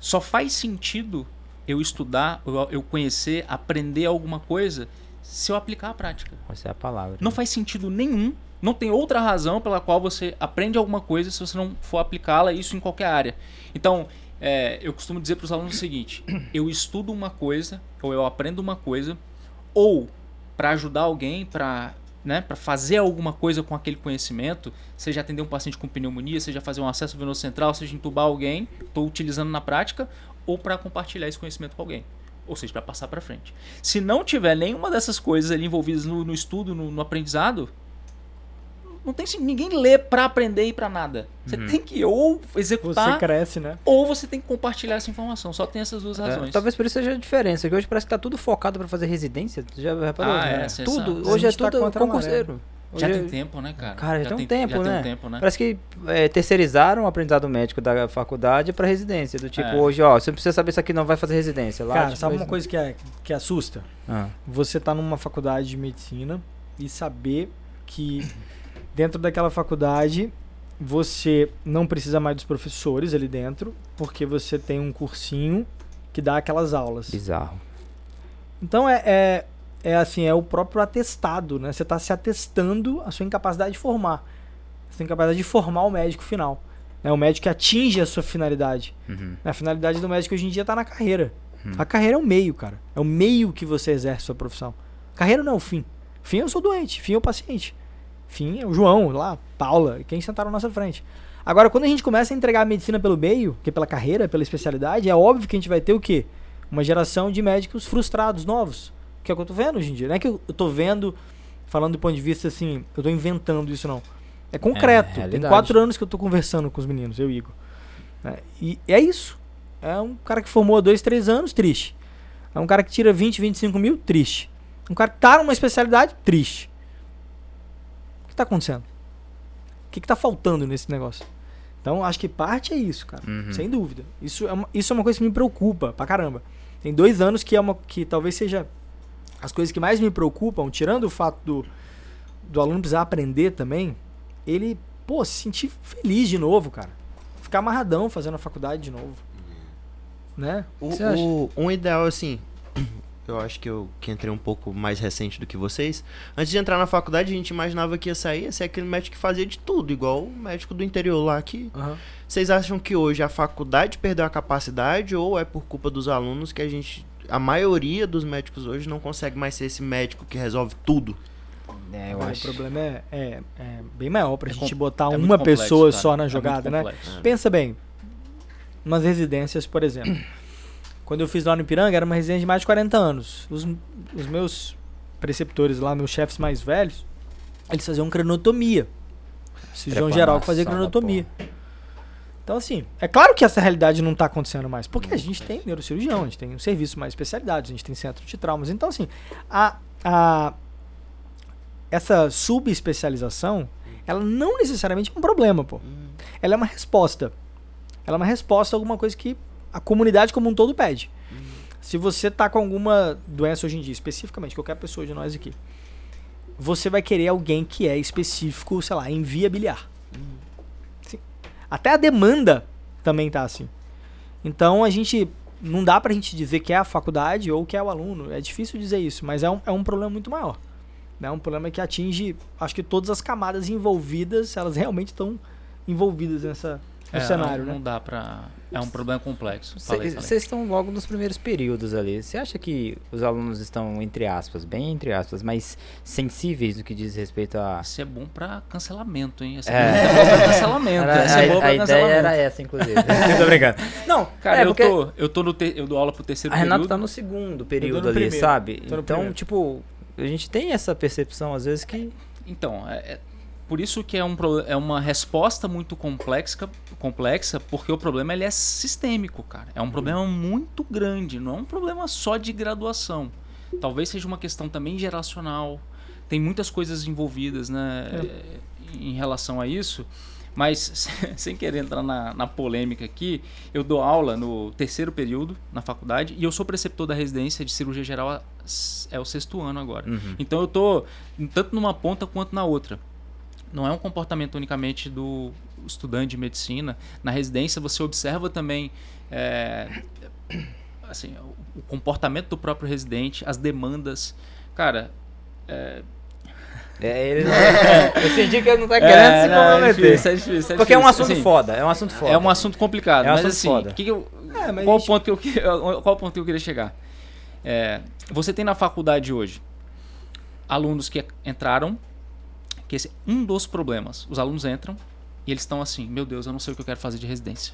só faz sentido eu estudar, eu, eu conhecer, aprender alguma coisa se eu aplicar à prática. Essa é a palavra. Não faz sentido nenhum, não tem outra razão pela qual você aprende alguma coisa se você não for aplicá-la isso em qualquer área. Então, é, eu costumo dizer para os alunos o seguinte: eu estudo uma coisa, ou eu aprendo uma coisa, ou para ajudar alguém, para né, para fazer alguma coisa com aquele conhecimento, seja atender um paciente com pneumonia, seja fazer um acesso venoso central, seja entubar alguém, estou utilizando na prática, ou para compartilhar esse conhecimento com alguém. Ou seja, para passar para frente. Se não tiver nenhuma dessas coisas ali envolvidas no, no estudo, no, no aprendizado, não tem ninguém lê para aprender e para nada. Você Uhum. tem que ou Você executar cresce, né? ou você tem que compartilhar essa informação. Só tem essas duas É, razões. talvez por isso seja a diferença, que hoje parece que tá tudo focado pra fazer residência. Já reparou? Ah, é, né? você tudo. Hoje é tá tudo a concurseiro. Já Hoje tem tempo, né, cara? Cara, já tem um tem, tempo, já né? tem um tempo, né? Parece que é, terceirizaram o aprendizado médico da faculdade pra residência. Do tipo, É. hoje, ó, você não precisa saber isso aqui, não vai fazer residência. Lá, Cara, tipo, sabe uma coisa que, é, que assusta? Ah, Você tá numa faculdade de medicina e saber que dentro daquela faculdade você não precisa mais dos professores ali dentro, porque você tem um cursinho que dá aquelas aulas. bizarro. Então é, é, é assim, é o próprio atestado, né? Você está se atestando a sua incapacidade de formar. A sua incapacidade de formar o médico final. Né? O médico que atinge a sua finalidade. Uhum. A finalidade do médico hoje em dia está na carreira. Uhum. A carreira é o meio, cara. É o meio que você exerce a sua profissão. Carreira não é o fim. Fim eu sou doente, fim é o paciente. Fim é o João, lá, Paula, quem sentaram na nossa frente. Agora, quando a gente começa a entregar a medicina pelo meio, que é pela carreira, pela especialidade, é óbvio que a gente vai ter o quê? Uma geração de médicos frustrados, novos. Que é o que eu tô vendo hoje em dia. Não é que eu eu tô vendo, falando do ponto de vista assim, eu tô inventando isso não. É concreto. Tem realidade. quatro anos que eu tô conversando com os meninos, eu e Igor. né? E é isso. É um cara que formou há dois, três anos, triste. É um cara que tira 20, 25 mil, triste. Um cara que tá numa especialidade, triste. O que tá acontecendo? O que, que tá faltando nesse negócio? Então, acho que parte é isso, cara. Uhum. Sem dúvida. Isso é, uma, isso é uma coisa que me preocupa pra caramba. Tem dois anos que é uma que talvez seja as coisas que mais me preocupam, tirando o fato do, do aluno precisar aprender também, ele, pô, se sentir feliz de novo, cara. Ficar amarradão fazendo a faculdade de novo. Né? O, o- um ideal, assim, eu acho que eu que entrei um pouco mais recente do que vocês. Antes de entrar na faculdade, a gente imaginava que ia sair, ia ser aquele médico que fazia de tudo, igual o médico do interior lá que. Vocês acham que hoje a faculdade perdeu a capacidade ou é por culpa dos alunos que a gente. A maioria dos médicos hoje não consegue mais ser esse médico que resolve tudo? É, eu o acho. problema é, é, é bem maior pra É gente com- botar É uma complexo, pessoa cara. só É na muito jogada, né? complexo. Pensa bem, umas residências, por exemplo. Quando eu fiz lá no Ipiranga, era uma residência de mais de 40 anos. Os, os meus preceptores lá, meus chefes mais velhos, eles faziam cronotomia. Cirurgião geral que fazia da cronotomia. Então, assim, é claro que essa realidade não está acontecendo mais, porque a gente tem neurocirurgião, a gente tem um serviço mais especialidade, a gente tem centro de traumas. Então, assim, a, a, essa subespecialização, ela não necessariamente é um problema, pô. Ela é uma resposta. Ela é uma resposta a alguma coisa que a comunidade como um todo pede. Se você tá com alguma doença hoje em dia, especificamente, qualquer pessoa de nós aqui, você vai querer alguém que é específico, sei lá, em via biliar. Até a demanda também tá assim. Então a gente. Não dá pra gente dizer que é a faculdade ou que é o aluno. É difícil dizer isso, mas é um, é um problema muito maior. É um problema que atinge, acho que todas as camadas envolvidas, elas realmente estão envolvidas nessa, no É, cenário, não, né? não dá pra. É um problema complexo. Vocês estão logo nos primeiros períodos ali. Você acha que os alunos estão, entre aspas, bem entre aspas, mais sensíveis no que diz respeito a. Isso é bom pra cancelamento, hein? Essa É. é boa pra cancelamento. Era- Essa é boa a, pra a ideia cancelamento. era essa, inclusive. Tô brincando. Não, Cara, é eu, porque tô, eu tô no te- eu dou aula pro terceiro a Renata período. tá no segundo período no ali, primeiro. sabe? Então, primeiro. tipo, a gente tem essa percepção, às vezes, que. Então, é, é por isso que é, um, é uma resposta muito complexa, complexa, porque o problema ele é sistêmico, cara. É um problema muito grande, não é um problema só de graduação. Talvez seja uma questão também geracional. Tem muitas coisas envolvidas, né, em relação a isso. Mas, sem querer entrar na, na polêmica aqui, eu dou aula no terceiro período na faculdade e eu sou preceptor da residência de cirurgia geral, é o sexto ano agora. Uhum. Então eu tô tanto numa ponta quanto na outra. Não é um comportamento unicamente do estudante de medicina. Na residência você observa também é, assim, o- comportamento do próprio residente, as demandas. Cara, É, ele não... Eu senti que ele não tá querendo se não, é comprometer. difícil, é difícil, é Porque é um assunto Assim, foda, é um assunto foda. É um assunto complicado, É um mas assunto assim, foda. que que eu, É, mas qual gente- ponto que eu qual ponto que eu queria chegar? É, você tem na faculdade hoje alunos que entraram, que esse é um dos problemas. Os alunos entram e eles estão assim, meu Deus, eu não sei o que eu quero fazer de residência.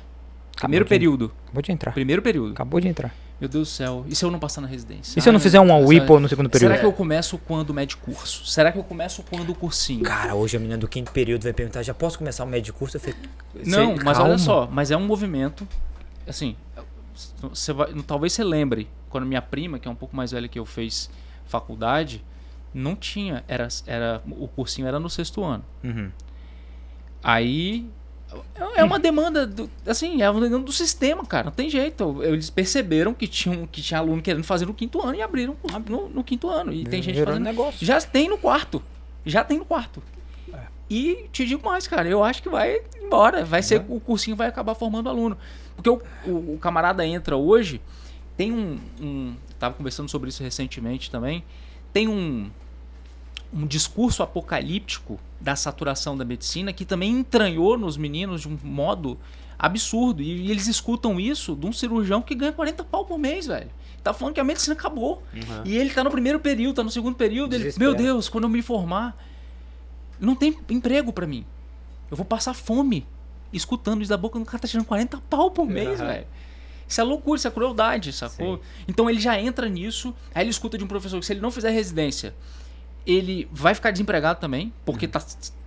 Primeiro de- período, Acabou de entrar. primeiro período. Acabou de entrar. Meu Deus do céu, e se eu não passar na residência? E se eu não Ah, fizer um? Whipple no segundo período? Será que eu começo quando médio curso? Será que eu começo quando o cursinho? Cara, hoje a menina do quinto período vai perguntar, já posso começar o médio curso? Eu falei, Não, "Cê- mas calma." olha só, mas é um movimento, assim, você vai, talvez você lembre, quando minha prima, que é um pouco mais velha que eu, fez faculdade, não tinha, era, era o cursinho era no sexto ano. Uhum. Aí é uma demanda do, assim, é uma demanda do sistema, cara, não tem jeito. Eles perceberam que tinha, que tinha aluno querendo fazer no quinto ano e abriram no, no quinto ano. E tem gente Virou fazendo negócio. já tem no quarto. Já tem no quarto. E te digo mais, cara, eu acho que vai embora. Vai ser, o cursinho vai acabar formando aluno. Porque o, o- o camarada entra hoje, tem um, um. Tava conversando sobre isso recentemente também. Tem um, um discurso apocalíptico da saturação da medicina que também entranhou nos meninos de um modo absurdo. E, eles escutam isso de um cirurgião que ganha 40 pau por mês, velho. Tá falando que a medicina acabou. E ele tá no primeiro período, tá no segundo período. Ele, meu Deus, quando eu me formar, não tem emprego pra mim. Eu vou passar fome escutando isso da boca do cara tá tirando 40 pau por mês, Aham. velho. Isso é loucura, isso é crueldade, sacou? Sim. Então ele já entra nisso, aí ele escuta de um professor que se ele não fizer residência, ele vai ficar desempregado também, porque tá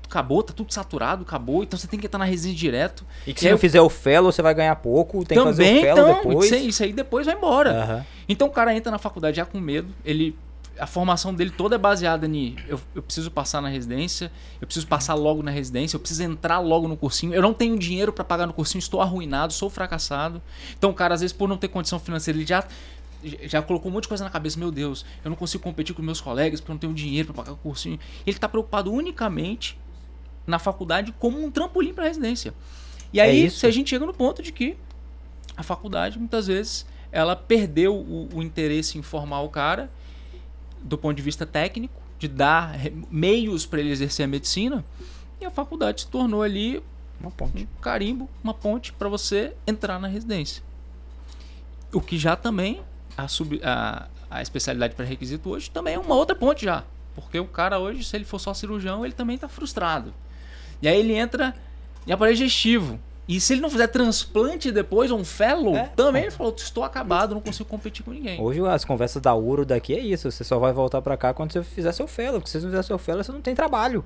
acabou, tá tudo saturado, acabou, então você tem que estar na residência direto. E que se aí não eu- fizer o fellow, você vai ganhar pouco, tem que fazer também, o fellow então, depois. Isso, aí, isso aí depois vai embora. Aham. Então o cara entra na faculdade já com medo, ele a formação dele toda é baseada em eu, eu, preciso passar na residência, eu preciso passar logo na residência, eu preciso entrar logo no cursinho. Eu não tenho dinheiro para pagar no cursinho, estou arruinado, sou fracassado. Então, o cara, às vezes, por não ter condição financeira, ele já já colocou um monte de coisa na cabeça, meu Deus, eu não consigo competir com meus colegas porque eu não tenho dinheiro para pagar o cursinho. Ele está preocupado unicamente na faculdade como um trampolim para residência. E aí, é se a gente chega no ponto de que a faculdade, muitas vezes, ela perdeu o, o interesse em formar o cara do ponto de vista técnico, de dar meios para ele exercer a medicina, e a faculdade se tornou ali uma ponte. um carimbo, uma ponte para você entrar na residência. O que já também a, sub, a, a especialidade pré-requisito hoje também é uma outra ponte já. Porque o cara hoje, se ele for só cirurgião, ele também está frustrado. E aí ele entra em aparelho digestivo. E se ele não fizer transplante depois, um fellow, é. também ele falou, estou acabado, não consigo competir com ninguém. Hoje as conversas da Uro daqui é isso, você só vai voltar para cá quando você fizer seu fellow, porque se você não fizer seu fellow, você não tem trabalho.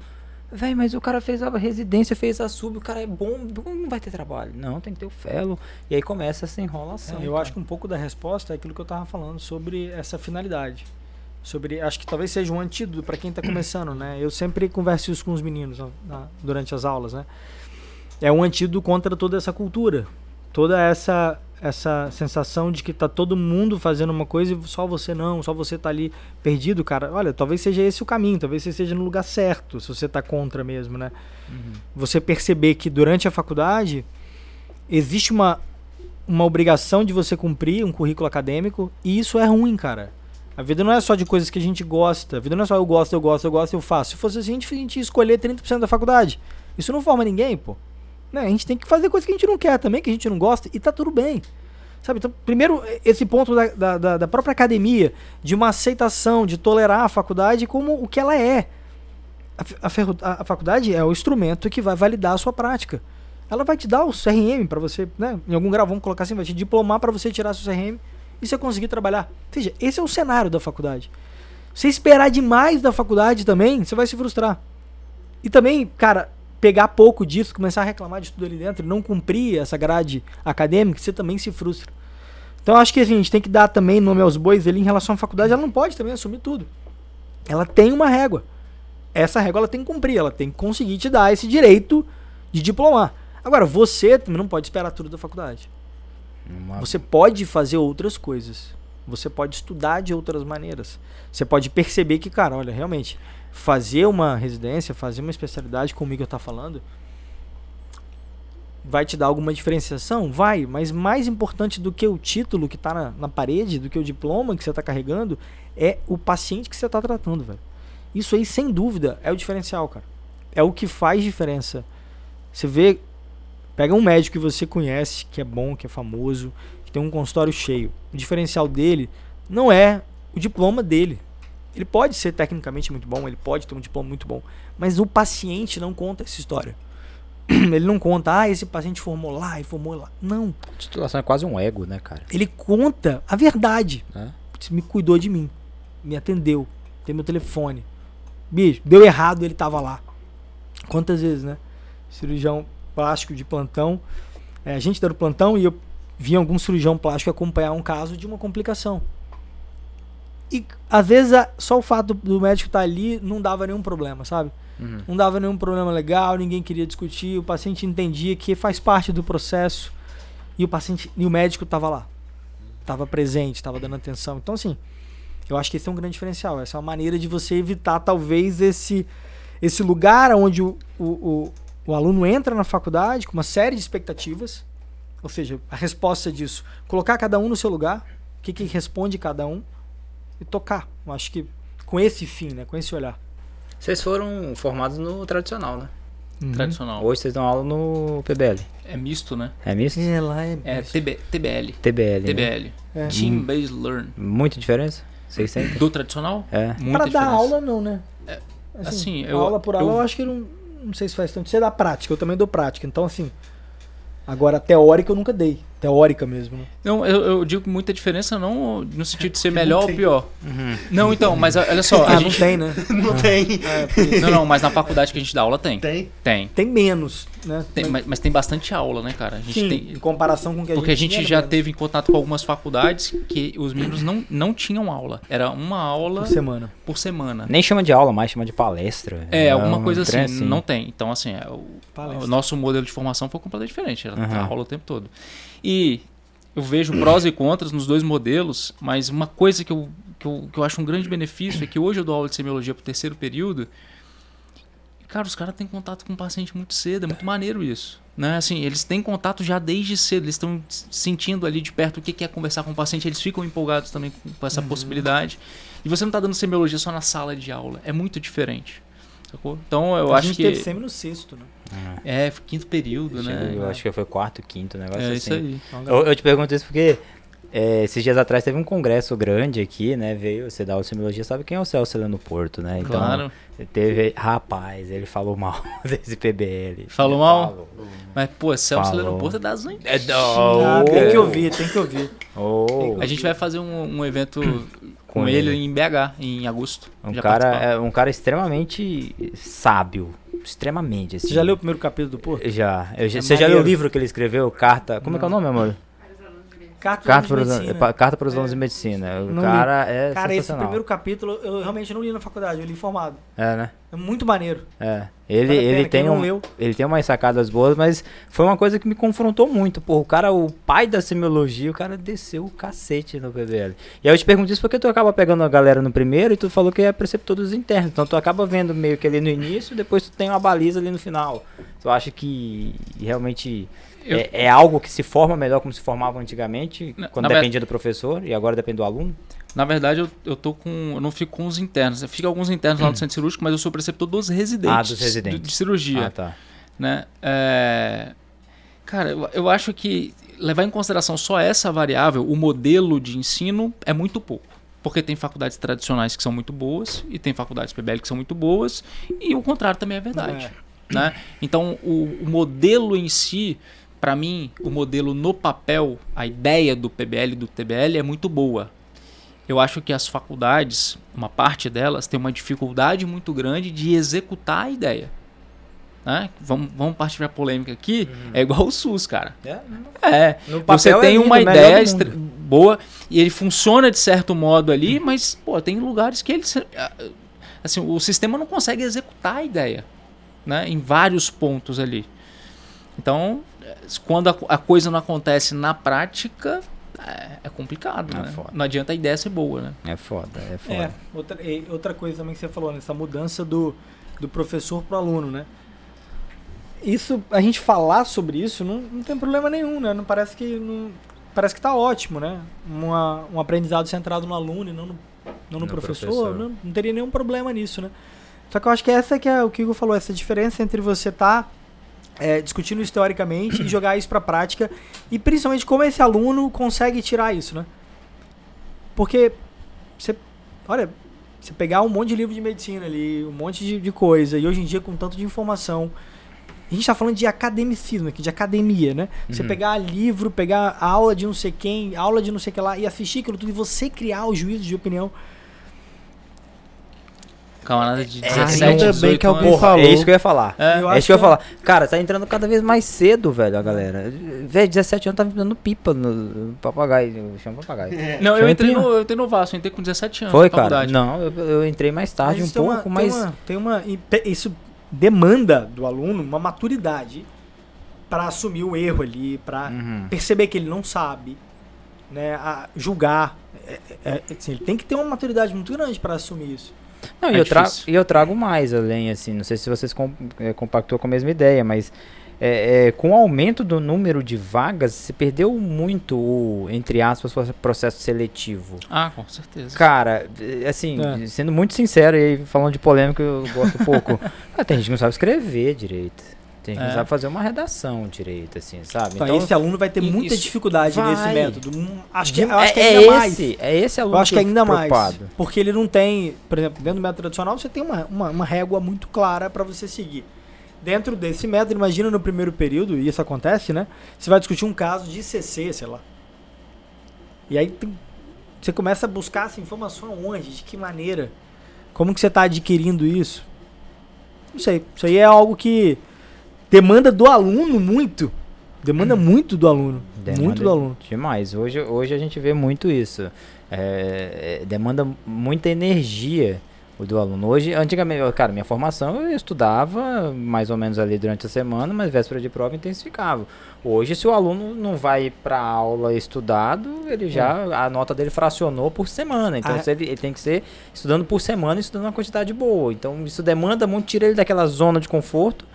Véi, mas o cara fez a residência, fez a sub, o cara é bom, não vai ter trabalho. Não, tem que ter o fellow. E aí começa essa enrolação. É, eu acho que um pouco da resposta é aquilo que eu tava falando sobre essa finalidade. Sobre, acho que talvez seja um antídoto para quem está começando, né? Eu sempre converso isso com os meninos na, durante as aulas, né? é um antídoto contra toda essa cultura, toda essa essa sensação de que tá todo mundo fazendo uma coisa e só você não, só você tá ali perdido, cara. Olha, talvez seja esse o caminho, talvez você esteja no lugar certo, se você tá contra mesmo, né? Uhum. Você perceber que durante a faculdade existe uma uma obrigação de você cumprir um currículo acadêmico e isso é ruim, cara. A vida não é só de coisas que a gente gosta. A vida não é só eu gosto, eu gosto, eu gosto, eu faço. Se fosse assim, a gente, a gente escolher 30% da faculdade. Isso não forma ninguém, pô. Né? A gente tem que fazer coisas que a gente não quer também, que a gente não gosta, e tá tudo bem. Sabe? Então, primeiro, esse ponto da, da, da própria academia, de uma aceitação, de tolerar a faculdade como o que ela é. A, a, a faculdade é o instrumento que vai validar a sua prática. Ela vai te dar o CRM para você, né? Em algum grau, vamos colocar assim, vai te diplomar para você tirar seu CRM e você conseguir trabalhar. Ou seja, esse é o cenário da faculdade. Se esperar demais da faculdade também, você vai se frustrar. E também, cara, pegar pouco disso, começar a reclamar de tudo ali dentro, não cumprir essa grade acadêmica, você também se frustra. Então acho que assim, a gente tem que dar também nome aos bois ali em relação à faculdade, ela não pode também assumir tudo. Ela tem uma régua. Essa régua ela tem que cumprir, ela tem que conseguir te dar esse direito de diplomar. Agora, você também não pode esperar tudo da faculdade. Uma... Você pode fazer outras coisas. Você pode estudar de outras maneiras. Você pode perceber que, cara, olha, realmente, fazer uma residência, fazer uma especialidade comigo eu tá falando, vai te dar alguma diferenciação? Vai, mas mais importante do que o título que está na, na, parede, do que o diploma que você está carregando, é o paciente que você está tratando, velho. Isso aí, sem dúvida, é o diferencial, cara. É o que faz diferença. Você vê, pega um médico que você conhece, que é bom, que é famoso, que tem um consultório cheio. O diferencial dele não é o diploma dele. Ele pode ser tecnicamente muito bom, ele pode ter um diploma muito bom, mas o paciente não conta essa história. Ele não conta, ah, esse paciente formou lá e formou lá. Não. A titulação é quase um ego, né, cara? Ele conta a verdade. É? Me cuidou de mim, me atendeu, tem meu telefone. Bicho, deu errado, ele tava lá. Quantas vezes, né? Cirurgião plástico de plantão. É, a gente deu plantão e eu vi algum cirurgião plástico acompanhar um caso de uma complicação. E às vezes só o fato do médico estar tá ali não dava nenhum problema, sabe? Uhum. Não dava nenhum problema legal, ninguém queria discutir, o paciente entendia que faz parte do processo e o paciente e o médico estava lá. Estava presente, estava dando atenção. Então assim, eu acho que esse é um grande diferencial. Essa é uma maneira de você evitar talvez esse esse lugar onde o, o, o, o aluno entra na faculdade com uma série de expectativas, ou seja, a resposta disso, colocar cada um no seu lugar, o que, que responde cada um, e tocar. Eu acho que com esse fim, né? Com esse olhar. Vocês foram formados no tradicional, né? Uhum. Tradicional. Hoje vocês dão aula no PBL. É misto, né? É misto? É, lá é, é TB, TBL. TBL. TBL. Né? É. Team hum. Based Learn. Muita diferença? Vocês sentem? Do tradicional? É. Muita Pra diferença. dar aula, não, né? É, assim, assim eu, aula por aula, eu, eu acho que não, não sei se faz tanto. Você dá prática, eu também dou prática. Então, assim, agora teórica eu nunca dei. Teórica mesmo. Né? Não, eu, eu, digo muita diferença não no sentido de ser melhor ou pior. Uhum. Não, então, mas olha só. ah, gente... não tem, né? não tem. É, não, não, mas na faculdade que a gente dá aula tem. Tem? Tem. Tem menos, né? Tem, mas, mas, tem bastante aula, né, cara? A gente Sim, tem... em comparação com o que a Porque gente a gente já menos. teve em contato com algumas faculdades que os meninos não, não tinham aula. Era uma aula por semana. Por semana. Nem chama de aula mais, chama de palestra. É, alguma coisa assim, assim, Não tem. Então, assim, é, o, o, nosso modelo de formação foi completamente diferente. Era uhum. aula o tempo todo. E eu vejo prós e contras nos dois modelos, mas uma coisa que eu, que eu, que eu acho um grande benefício é que hoje eu dou aula de semiologia para o terceiro período. E, cara, os caras têm contato com o paciente muito cedo, é muito maneiro isso. Né? Assim, eles têm contato já desde cedo, eles estão sentindo ali de perto o que é conversar com o paciente, eles ficam empolgados também com essa uhum. possibilidade. E você não está dando semiologia só na sala de aula, é muito diferente. Sacou? Então eu a acho que. A gente teve semi no sexto, né? É, quinto período, né? Eu acho que foi quarto, quinto, negócio é assim. Isso aí. Eu, eu te pergunto isso porque é, esses dias atrás teve um congresso grande aqui, né? Veio, você dá o semiologia, sabe quem é o Celso no Porto, né? Então, claro. Teve, rapaz, ele falou mal desse PBL. Falou mal? Falou. Mas, pô, Celso no Porto é das antigas. É, oh, tem que ouvir, tem que ouvir. Oh. A gente vai fazer um, um evento com, com ele, ele, em BH, em agosto. Um cara, é um cara extremamente sábio extremamente. Assim. Você já leu o primeiro capítulo do Porto? Já. Eu, é você maneiro. já leu o livro que ele escreveu, Carta. Como Não. é que é o nome, amor? Carta, Carta, para, os, Carta para os alunos de medicina. O não cara li. é Cara, esse primeiro capítulo eu realmente não li na faculdade, eu li informado. É, né? É muito maneiro. É. Ele, ele, tem um, ele tem umas sacadas boas, mas foi uma coisa que me confrontou muito. Pô, o cara, o pai da semiologia, o cara desceu o cacete no PBL. E aí eu te pergunto isso porque tu acaba pegando a galera no primeiro e tu falou que é preceptor dos internos. Então tu acaba vendo meio que ali no início, depois tu tem uma baliza ali no final. Tu acha que realmente eu... É, é, algo que se forma melhor como se formava antigamente, na, quando na dependia do professor e agora depende do aluno? Na verdade, eu, eu tô com. Eu não fico com os internos. Eu fico alguns internos lá no centro cirúrgico, mas eu sou preceptor dos residentes. Ah, dos residentes. De, de cirurgia. Ah, tá. Né? É, cara, eu, eu acho que levar em consideração só essa variável, o modelo de ensino, é muito pouco. Porque tem faculdades tradicionais que são muito boas, e tem faculdades PBL que são muito boas, e o contrário também é verdade. É. Né? Então, o, o modelo em si para mim, o modelo no papel, a ideia do PBL e do TBL é muito boa. Eu acho que as faculdades, uma parte delas, tem uma dificuldade muito grande de executar a ideia. Né? Vamos, vamos partir para a polêmica aqui. Uhum. É igual o SUS, cara. É. é. Você é tem é uma ideia boa e ele funciona de certo modo ali, uhum. mas pô, tem lugares que ele, assim, o sistema não consegue executar a ideia, né? Em vários pontos ali. Então, quando a, a coisa não acontece na prática, é, é complicado, é né? Foda. Não adianta a ideia ser boa, né? É foda, é foda. É, outra, outra coisa também que você falou, nessa né? mudança do, do professor para o aluno, né? Isso, a gente falar sobre isso não, não tem problema nenhum, né? Não parece que não, parece que tá ótimo, né? Uma, um aprendizado centrado no aluno e não no, não no, no professor, professor. Não, não, teria nenhum problema nisso, né? Só que eu acho que essa que é o que o Hugo falou, essa diferença entre você tá é, discutindo isso teoricamente e jogar isso para prática e principalmente como esse aluno consegue tirar isso, né? Porque você, olha, você pegar um monte de livro de medicina ali, um monte de, de coisa e hoje em dia com tanto de informação, a gente está falando de academicismo aqui, de academia, né? Você uhum. pegar livro, pegar aula de não sei quem, aula de não sei o que lá e assistir aquilo tudo e você criar o juízo de opinião Camarada de 17, Ainda 18 bem que alguém anos. falou. É isso que eu ia falar. É, eu é isso que eu ia falar. Cara, tá entrando cada vez mais cedo, velho, a galera. Velho, 17 anos tá dando pipa no papagaio. Chama papagaio. É. Não, eu entrei, no, eu entrei no Vasco, eu entrei com 17 anos. Foi, cara? Não, eu, eu, entrei mais tarde, Mas um pouco, uma, mas. Tem uma, tem uma. Isso demanda do aluno uma maturidade para assumir o erro ali, para uhum. perceber que ele não sabe, né, a julgar. É, é, assim, ele tem que ter uma maturidade muito grande para assumir isso. Não, é e, eu trago, e eu trago mais além, assim, não sei se vocês com, é, compactou com a mesma ideia, mas é, é, com o aumento do número de vagas, se perdeu muito o, entre aspas, processo seletivo. Ah, com certeza. Cara, assim, é. sendo muito sincero e falando de polêmica, eu gosto pouco. ah, tem gente que não sabe escrever direito. Tem que é. saber fazer uma redação direito, assim, sabe? Então, então esse aluno vai ter muita dificuldade vai. nesse método. Hum, acho que, acho é, que ainda é mais. Esse, é esse aluno eu acho que ainda mais. Porque ele não tem, por exemplo, dentro do método tradicional, você tem uma, uma, uma régua muito clara para você seguir. dentro desse método, imagina no primeiro período, e isso acontece, né? Você vai discutir um caso de CC, sei lá. E aí tem, você começa a buscar essa informação onde, de que maneira, como que você está adquirindo isso. Não sei, isso aí é algo que demanda do aluno muito. Demanda muito do aluno. Demanda muito do aluno. Demais. Hoje, hoje a gente vê muito isso. É, é, demanda muita energia do aluno. Hoje, antigamente, cara, minha formação eu estudava mais ou menos ali durante a semana, mas véspera de prova intensificava. Hoje, se o aluno não vai para aula estudado, ele já a nota dele fracionou por semana. Então, ah. ele, ele, tem que ser estudando por semana, estudando uma quantidade boa. Então, isso demanda muito, tira ele daquela zona de conforto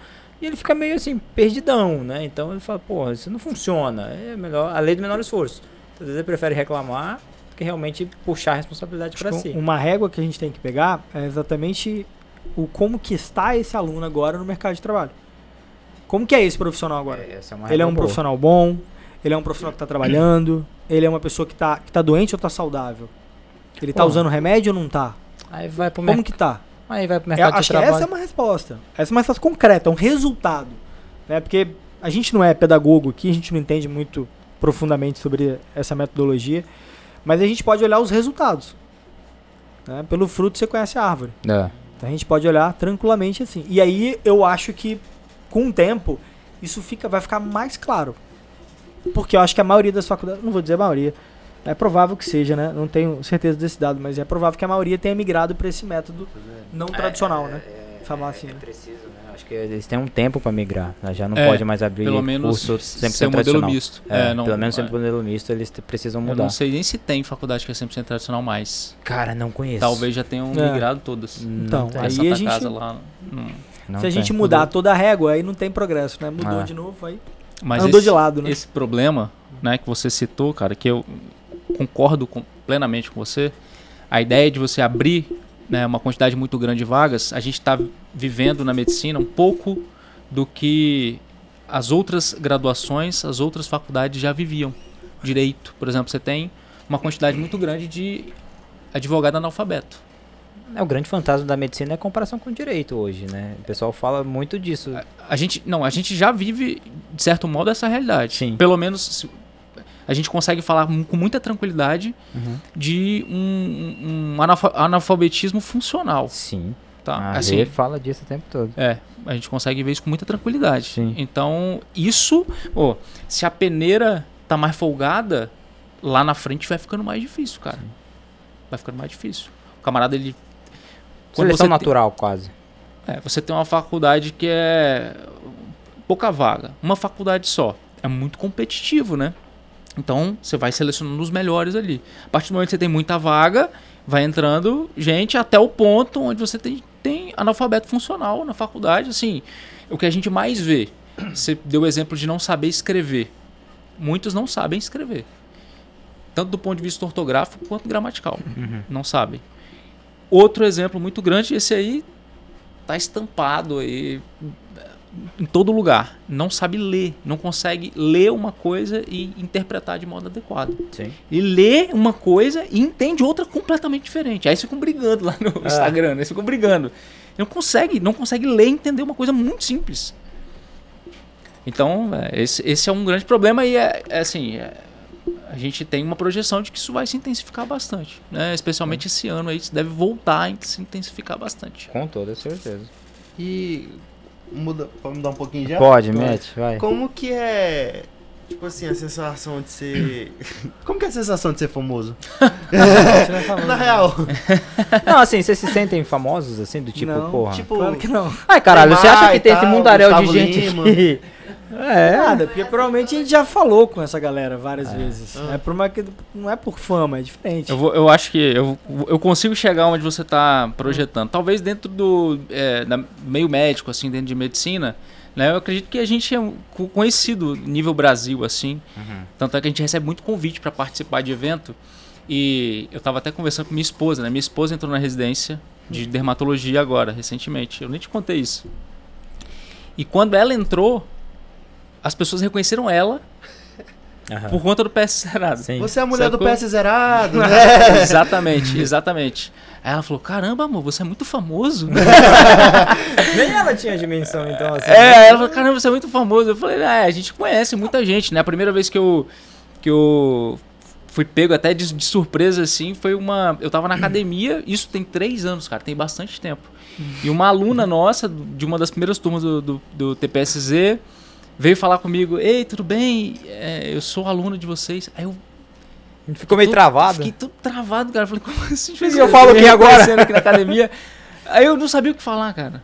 e ele fica meio assim perdidão, né? Então, ele fala, pô, isso não funciona. É melhor a lei do menor esforço. Então, às vezes ele prefere reclamar que realmente puxar a responsabilidade para si. Uma régua que a gente tem que pegar é exatamente o como que está esse aluno agora no mercado de trabalho. Como que é esse profissional agora? É, é ele é um boa. profissional bom, ele é um profissional que está trabalhando, ele é uma pessoa que está que tá doente ou está saudável? Ele está usando remédio ou não está? Aí vai pro Como que tá? Aí vai pro mercado é, de trabalho. essa é uma resposta. Essa é uma resposta concreta, é um resultado. Né? Porque a gente não é pedagogo aqui, a gente não entende muito profundamente sobre essa metodologia. Mas a gente pode olhar os resultados. Né? Pelo fruto você conhece a árvore. É. Então a gente pode olhar tranquilamente assim. E aí eu acho que com o tempo isso fica, vai ficar mais claro. Porque eu acho que a maioria das faculdades, não vou dizer a maioria, é provável que seja, né? Não tenho certeza desse dado, mas é provável que a maioria tenha migrado para esse método não é, tradicional, é, né? É, Falar assim. É né? preciso, né? Acho que eles têm um tempo para migrar. Né? Já não é, pode mais abrir pelo menos curso 100% modelo misto. É, é, não, pelo menos sempre é. modelo misto eles precisam mudar. Eu não sei nem se tem faculdade que é 100% tradicional mais. Cara, não conheço. Talvez já tenham é. migrado todas. Então, aí a gente... Casa lá, não. se a gente mudar mudou. toda a régua, aí não tem progresso, né? Mudou de novo, aí Mas andou esse, de lado, né? Esse problema, né, que você citou, cara, que eu concordo com, plenamente com você, a ideia de você abrir né, uma quantidade muito grande de vagas, a gente está vivendo na medicina um pouco do que as outras graduações, as outras faculdades já viviam. Direito, por exemplo, você tem uma quantidade muito grande de advogado analfabeto. É, o grande fantasma da medicina é a comparação com o direito hoje, né? O pessoal fala muito disso. A, a gente, não, a gente já vive, de certo modo, essa realidade. Sim. Pelo menos a gente consegue falar com muita tranquilidade uhum. de um, um analfabetismo funcional. Sim. Tá? A assim, fala disso o tempo todo. É, a gente consegue ver isso com muita tranquilidade. Sim. Então, isso, oh, se a peneira tá mais folgada, lá na frente vai ficando mais difícil, cara. Sim. Vai ficando mais difícil. O camarada, ele... Seleção natural, tem, quase. É, você tem uma faculdade que é pouca vaga, uma faculdade só. É muito competitivo, né? Então, você vai selecionando os melhores ali. A partir do momento que você tem muita vaga, vai entrando gente até o ponto onde você tem, tem analfabeto funcional na faculdade. Assim, o que a gente mais vê. Você deu o exemplo de não saber escrever. Muitos não sabem escrever. Tanto do ponto de vista ortográfico quanto gramatical. Uhum. Não sabem. Outro exemplo muito grande, esse aí tá estampado aí em todo lugar, não sabe ler, não consegue ler uma coisa e interpretar de modo adequado. Sim. E lê uma coisa e entende outra completamente diferente. Aí eles ficam brigando lá no é. Instagram, né? eles ficam brigando. Não consegue, não consegue ler e entender uma coisa muito simples. Então, é, esse, esse é um grande problema e é, é assim, é, a gente tem uma projeção de que isso vai se intensificar bastante, né? Especialmente esse ano aí, isso deve voltar a se intensificar bastante. Com toda certeza. E Muda, pode mudar um pouquinho já? Pode, mete, vai. Como que é, tipo assim, a sensação de ser... Como que é a sensação de ser famoso? Na real. Não, assim, vocês se sentem famosos, assim, do tipo, não, porra? Tipo, claro que não. Ai, caralho, você acha que tem esse mundaréu de gente Lima. que... É. Nada, porque provavelmente a gente já falou com essa galera várias é. vezes. Ah. É por uma que não é por fama, é diferente. Eu, vou, eu acho que eu, eu consigo chegar onde você está projetando. Talvez dentro do é, da meio médico, assim, dentro de medicina, né? Eu acredito que a gente é conhecido nível Brasil, assim. Uhum. Tanto é que a gente recebe muito convite para participar de evento. E eu estava até conversando com minha esposa, né? Minha esposa entrou na residência de dermatologia agora, recentemente. Eu nem te contei isso. E quando ela entrou, as pessoas reconheceram ela Aham. por conta do PS zerado. Sim. Você é a mulher Sacou? do PS zerado, né? exatamente, exatamente. Aí ela falou, caramba, amor, você é muito famoso. Nem ela tinha dimensão, então. Assim, é, né? ela falou, caramba, você é muito famoso. Eu falei, é, a gente conhece muita gente, né? A primeira vez que eu, que eu fui pego até de, de surpresa, assim, foi uma... Eu tava na academia, isso tem três anos, cara, tem bastante tempo. E uma aluna nossa, de uma das primeiras turmas do, do, do TPSZ, veio falar comigo, ei, tudo bem? É, eu sou aluno de vocês. Aí eu Ficou meio travado? Fiquei tudo travado, cara. Falei, como assim? E eu falo o que agora? aqui na academia. Aí eu não sabia o que falar, cara.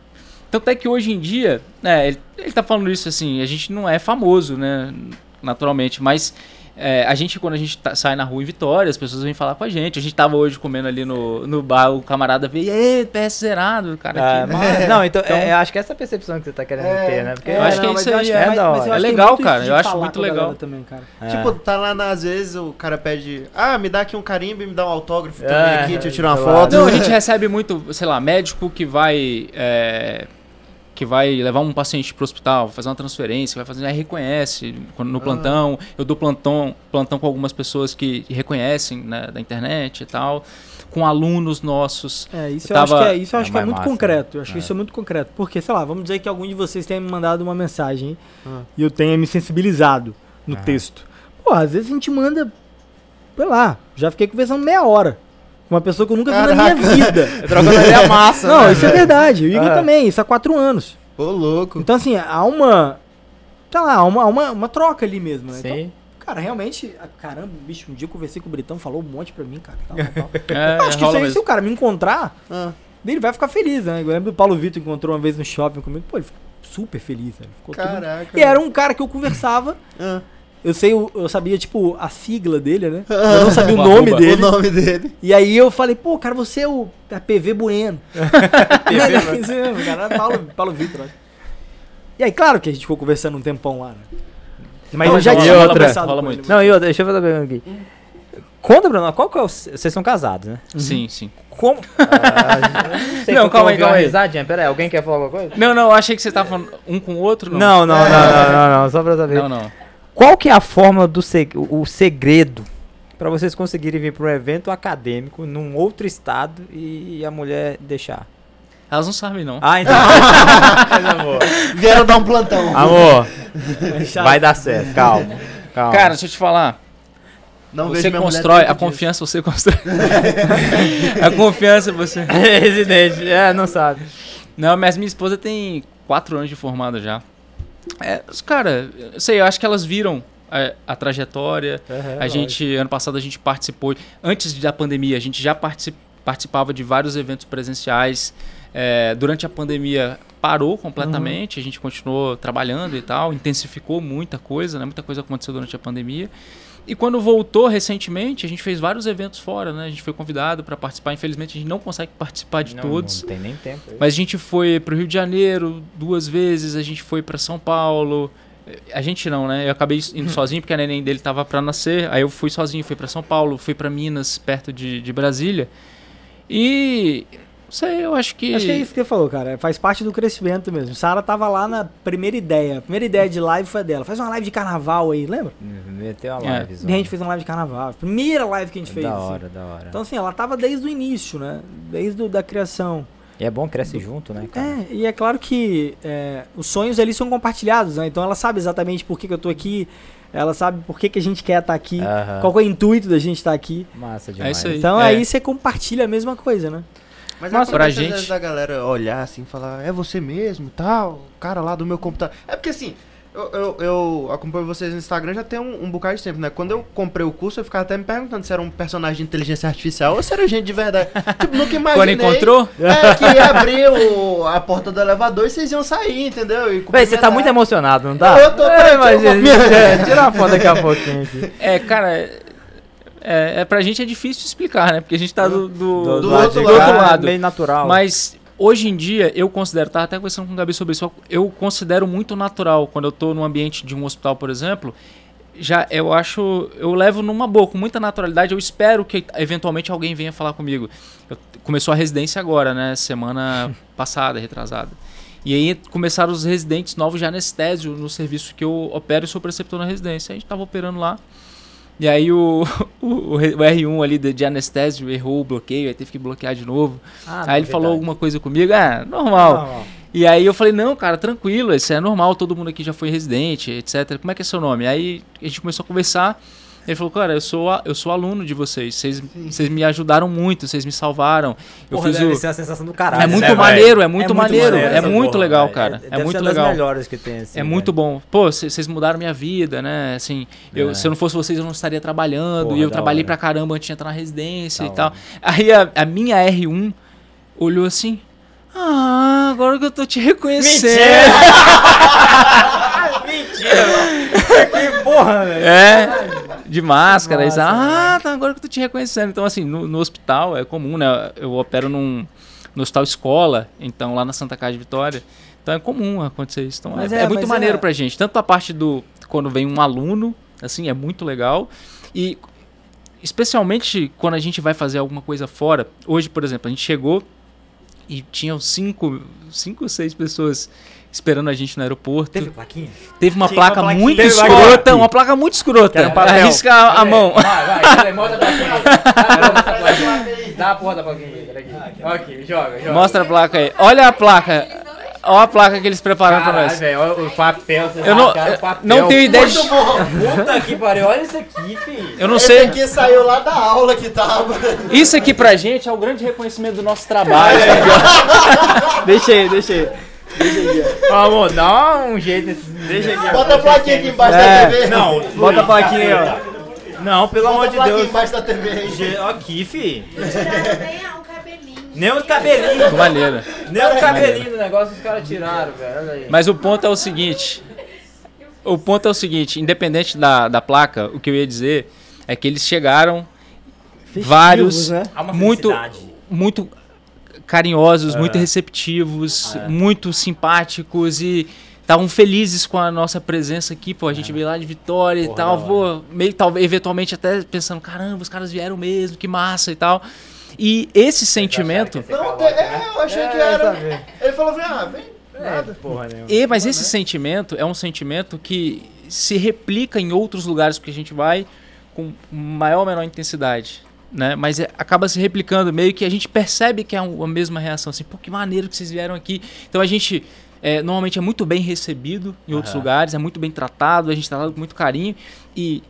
Tanto é que hoje em dia, né, ele, ele tá falando isso assim, a gente não é famoso, né, naturalmente, mas é, a gente, quando a gente tá, sai na rua em Vitória, as pessoas vêm falar com a gente. A gente tava hoje comendo ali no, no bar, o camarada veio, e PS zerado, cara. Ah, mas, não, então, então é, acho que essa é a percepção que você tá querendo é, ter, né? Porque, eu acho que é isso aí, é, da hora. é legal, cara. Eu acho muito legal. Também, cara. É. Tipo, tá lá, às vezes, o cara pede, ah, me dá aqui um carimbo e me dá um autógrafo também é, aqui, deixa eu tirar uma foto. Não, a gente recebe muito, sei lá, médico que vai que vai levar um paciente para o hospital, fazer uma transferência, vai fazer, aí reconhece no plantão. Ah. Eu dou plantão, plantão com algumas pessoas que reconhecem né, da internet e tal, com alunos nossos. É, isso eu, tava... acho que é, isso eu acho é que é muito massa, concreto. Eu acho é. que isso é muito concreto. Porque, sei lá, vamos dizer que algum de vocês tenha me mandado uma mensagem ah. e eu tenha me sensibilizado no ah. texto. Pô, às vezes a gente manda, sei lá, já fiquei conversando meia hora. Uma pessoa que eu nunca Caraca. vi na minha vida. Trocando ideia massa. Não, né, isso é verdade. O Igor também, isso há quatro anos. Ô, louco. Então, assim, há uma. Tá lá, há uma, uma, uma troca ali mesmo, né? Sim. Então, cara, realmente, caramba, bicho, um dia eu conversei com o Britão, falou um monte pra mim, cara. Tal, tal. É, acho que isso aí, se o cara me encontrar, ah. ele vai ficar feliz, né? Eu lembro do Paulo Vitor encontrou uma vez no shopping comigo, pô, ele ficou super feliz, né? Ficou Caraca. Tudo... E era um cara que eu conversava. Ah. Eu sei, eu sabia, tipo, a sigla dele, né? Eu não sabia o nome dele. O nome dele. E aí eu falei, pô, cara, você é o é PV Bueno. PV, Isso mesmo, cara. Paulo, Paulo Vitor, E aí, claro que a gente ficou conversando um tempão lá, né? Mas não, eu já tinha outra. conversado com muito. Não, e outra, deixa eu fazer uma pergunta aqui. Conta, Bruno, qual que é o... Vocês são casados, né? Uhum. Sim, sim. Como? Ah, não sei não, calma aí, calma aí. Risadinha. Pera aí, alguém quer falar alguma coisa? Não, não, eu achei que você tava falando um com o outro. Não, não, não, não, não, não, não, só pra saber. Não, não. Qual que é a fórmula do seg o segredo para vocês conseguirem vir para um evento acadêmico num outro estado e a mulher deixar? Elas não sabem, não. Ah, então. amor. Vieram dar um plantão. Amor, vai dar certo. Calma. calma. Cara, deixa eu te falar. Não você constrói, a confiança você constrói. a confiança você. Residente, é, não sabe. Não, mas minha esposa tem quatro anos de formada já. É, cara, eu sei, eu acho que elas viram a, a trajetória. Uhum, a gente, lógico. ano passado, a gente participou. Antes da pandemia, a gente já particip, participava de vários eventos presenciais. É, durante a pandemia parou completamente, uhum. a gente continuou trabalhando e tal, intensificou muita coisa, né? Muita coisa aconteceu durante a pandemia. E quando voltou recentemente, a gente fez vários eventos fora, né? A gente foi convidado para participar. Infelizmente, a gente não consegue participar de não, todos. Não tem nem tempo. Mas a gente foi para o Rio de Janeiro duas vezes, a gente foi para São Paulo. A gente não, né? Eu acabei indo sozinho porque a neném dele tava para nascer. Aí eu fui sozinho, fui para São Paulo, fui para Minas, perto de, de Brasília. E sei, eu acho que. Acho que é isso que você falou, cara. Faz parte do crescimento mesmo. Sara tava lá na primeira ideia. A primeira ideia de live foi dela. Faz uma live de carnaval aí, lembra? Meteu a live. É. A gente fez uma live de carnaval. Primeira live que a gente fez. Da hora, assim. da hora. Então, assim, ela tava desde o início, né? Desde o, da criação. E é bom, cresce junto, né, cara? É, e é claro que é, os sonhos ali são compartilhados, né? Então ela sabe exatamente por que, que eu tô aqui, ela sabe por que, que a gente quer estar tá aqui, qual é o intuito da gente estar tá aqui. Massa demais. É isso aí. Então é. aí você compartilha a mesma coisa, né? Mas Nossa, pra gente da galera olhar assim, falar, é você mesmo, tal, cara lá do meu computador. É porque assim, eu, eu, eu, acompanho vocês no Instagram já tem um, um bocado de tempo, né? Quando eu comprei o curso, eu ficava até me perguntando se era um personagem de inteligência artificial ou se era gente de verdade. tipo, nunca imaginei. Quando encontrou? É, que ia abrir o, a porta do elevador e vocês iam sair, entendeu? E Véi, você tá muito emocionado, não tá? Eu tô, é, mas, é, tira uma foto daqui a pouquinho aqui. É, cara, é, é, pra gente é difícil explicar, né? Porque a gente tá do, do, do, do outro, lado, outro lado. Bem natural. Mas hoje em dia, eu considero, tá até conversando com o Gabi sobre isso, eu considero muito natural quando eu tô num ambiente de um hospital, por exemplo. Já eu acho, eu levo numa boa, com muita naturalidade. Eu espero que eventualmente alguém venha falar comigo. Eu, começou a residência agora, né? Semana passada, retrasada. E aí começaram os residentes novos de anestésio no serviço que eu opero e sou preceptor na residência. A gente tava operando lá. E aí o, o, o R1 ali de, de anestésio errou o bloqueio, aí teve que bloquear de novo. Ah, aí ele falou alguma coisa comigo, é, normal. E aí eu falei, não, cara, tranquilo, isso é normal, todo mundo aqui já foi residente, etc. Como é que é seu nome? Aí a gente começou a conversar. Ele falou, cara, eu sou, a- eu sou aluno de vocês. Vocês, vocês me ajudaram muito, vocês me salvaram. Eu Porra, fiz deve o. ser a sensação do caralho. É muito né, maneiro, é muito maneiro, é essa muito porra, legal, cara. É, É muito legal. das melhores que tem, assim, É muito bom. Pô, vocês mudaram minha vida, né? Assim, eu, É. se eu não fosse vocês, eu não estaria trabalhando. Porra, e eu trabalhei hora. pra caramba antes de entrar na residência Da e tal. Aí a, a minha R1 olhou assim. Ah, agora que eu tô te reconhecendo. Mentira, mano. Que porra, velho. É, de máscara. eles, Nossa, ah, tá, agora que eu tô te reconhecendo. Então, assim, no, no hospital é comum, né? Eu opero num, no hospital escola, então lá na Santa Casa de Vitória. Então é comum acontecer isso. Então é, é, é muito mas maneiro é- pra gente. Tanto a parte do. Quando vem um aluno, assim, é muito legal. E especialmente quando a gente vai fazer alguma coisa fora. Hoje, por exemplo, a gente chegou e tinham cinco, cinco ou seis pessoas esperando a gente no aeroporto. Teve plaquinha? Teve uma Tinha placa uma muito Teve uma escrota, plaquinha. uma placa muito escrota. Quero um papel. Arrisca a, a mão. Vai, vai, vai, mostra a plaquinha aí. Dá a porra da plaquinha aí, peraí. Aqui, joga, joga. Mostra a placa aí. Olha a placa. Olha a placa que eles prepararam pra Caralho, nós. velho, olha o papel. vocês Eu não, o papel. não tenho ideia de. Puta que pariu, olha isso aqui, filho. Eu não Esse sei. aqui saiu lá da aula que tava. Isso aqui pra gente é o grande reconhecimento do nosso trabalho. Deixa aí, deixa aí. Ó, amor, dá um jeito nesse. Deixa aqui. Bota a plaquinha aqui embaixo da TV. Não, Bota a plaquinha aí, ó. Não, pelo Bota amor a de plaquinha Deus. embaixo da TV aí. Aqui, fi. Tiraram nem um cabelinho. Maneira. Nem os cabelinhos do negócio os caras tiraram, velho. Mas o ponto é o seguinte. O ponto é o seguinte, independente da, da placa, o que eu ia dizer é que eles chegaram vários, né? Muito, muito carinhosos, É. muito receptivos, muito simpáticos e estavam felizes com a nossa presença aqui, pô, a gente veio lá de Vitória e Porra, tal, da pô, meio talvez eventualmente até pensando, caramba, os caras vieram mesmo, que massa e tal. E esse sentimento, Não, te- é, eu achei que era. Ele falou assim, ah, vem. Nada. Porra nenhuma. E, mas esse sentimento é um sentimento que se replica em outros lugares que a gente vai com maior ou menor intensidade. Né? Mas é- acaba se replicando, meio que a gente percebe que é a mesma reação, assim, pô, que maneiro que vocês vieram aqui. Então a gente é, normalmente é muito bem recebido em outros Aham. lugares, é muito bem tratado, a gente tratado com muito carinho. E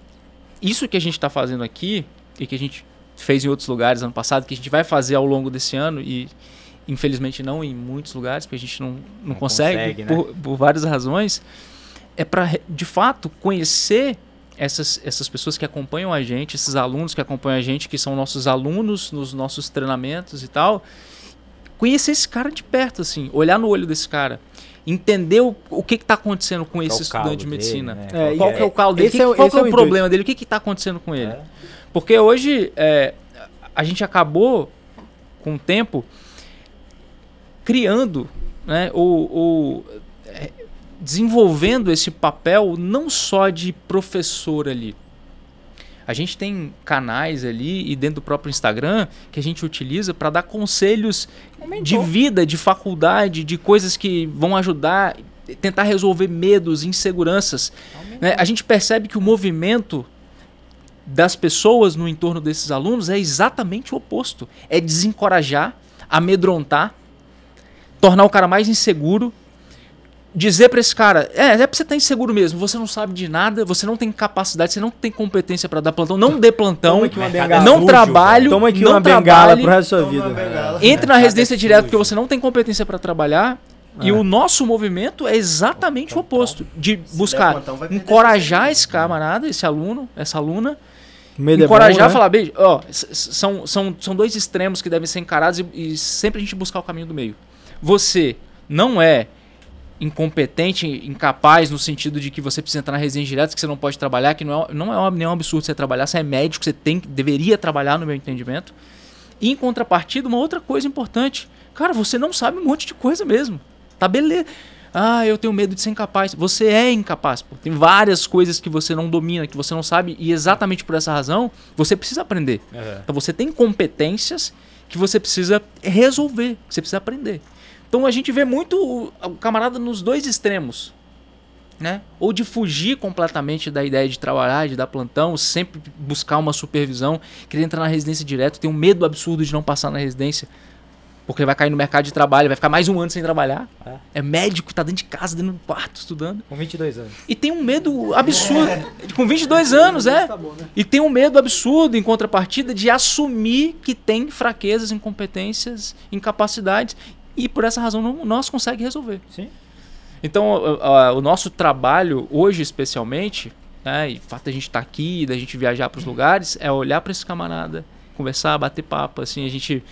isso que a gente está fazendo aqui, e que a gente fez em outros lugares ano passado, que a gente vai fazer ao longo desse ano, e infelizmente não em muitos lugares, porque a gente não, não, Não consegue, consegue, né? por, por várias razões, é para de fato conhecer essas, essas pessoas que acompanham a gente, esses alunos que acompanham a gente, que são nossos alunos nos nossos treinamentos e tal, conhecer esse cara de perto, assim, olhar no olho desse cara, entender o, o que está acontecendo com esse estudante de dele, medicina. né? É, Qual que é o caldo dele? Que- é o- qual é é o o problema dele? O que está acontecendo com ele? É. Porque hoje é, a gente acabou, com o tempo, criando, né, ou, ou, é, desenvolvendo esse papel não só de professor ali. A gente tem canais ali e dentro do próprio Instagram que a gente utiliza para dar conselhos de vida, de faculdade, de coisas que vão ajudar, tentar resolver medos, inseguranças. né? A gente percebe que o movimento das pessoas no entorno desses alunos é exatamente o oposto. É desencorajar, amedrontar, tornar o cara mais inseguro, dizer pra esse cara, é, é pra você estar inseguro mesmo, você não sabe de nada, você não tem capacidade, você não tem competência pra dar plantão, não dê plantão, Toma aqui uma Mercado bengala. não trabalho, Toma aqui não uma bengala pro resto da sua vida. bengala. entre na residência Mercado direto porque você não tem competência pra trabalhar. E É. o nosso movimento é exatamente o oposto, de buscar plantão, encorajar esse camarada, esse aluno, essa aluna, Medo é encorajar, bom, né? falar, beijo, ó, são, são, são dois extremos que devem ser encarados e, e sempre a gente buscar o caminho do meio. Você não é incompetente, incapaz no sentido de que você precisa entrar na residência direta, que você não pode trabalhar, que não é, não é um- nenhum absurdo você trabalhar, você é médico, você tem, deveria trabalhar no meu entendimento. E em contrapartida, uma outra coisa importante, cara, você não sabe um monte de coisa mesmo. Tá beleza. Ah, eu tenho medo de ser incapaz. Você é incapaz, pô. Tem várias coisas que você não domina, que você não sabe, e exatamente por essa razão, você precisa aprender. Aham. Então você tem competências que você precisa resolver, que você precisa aprender. Então a gente vê muito o, o camarada nos dois extremos. Né? Ou de fugir completamente da ideia de trabalhar, de dar plantão, sempre buscar uma supervisão, querer entrar na residência direto, ter um medo absurdo de não passar na residência, porque vai cair no mercado de trabalho, vai ficar mais um ano sem trabalhar. É. É médico, tá dentro de casa, dentro do quarto, estudando. Com 22 anos. E tem um medo absurdo. Com 22 anos, é. Tá bom, né? E tem um medo absurdo, em contrapartida, de assumir que tem fraquezas, incompetências, incapacidades. E por essa razão não nós consegue resolver. Sim. Então, o- nosso trabalho, hoje especialmente, né, e o fato da gente estar aqui, da gente viajar para os lugares, é olhar para esse camarada, conversar, bater papo. Assim, a gente.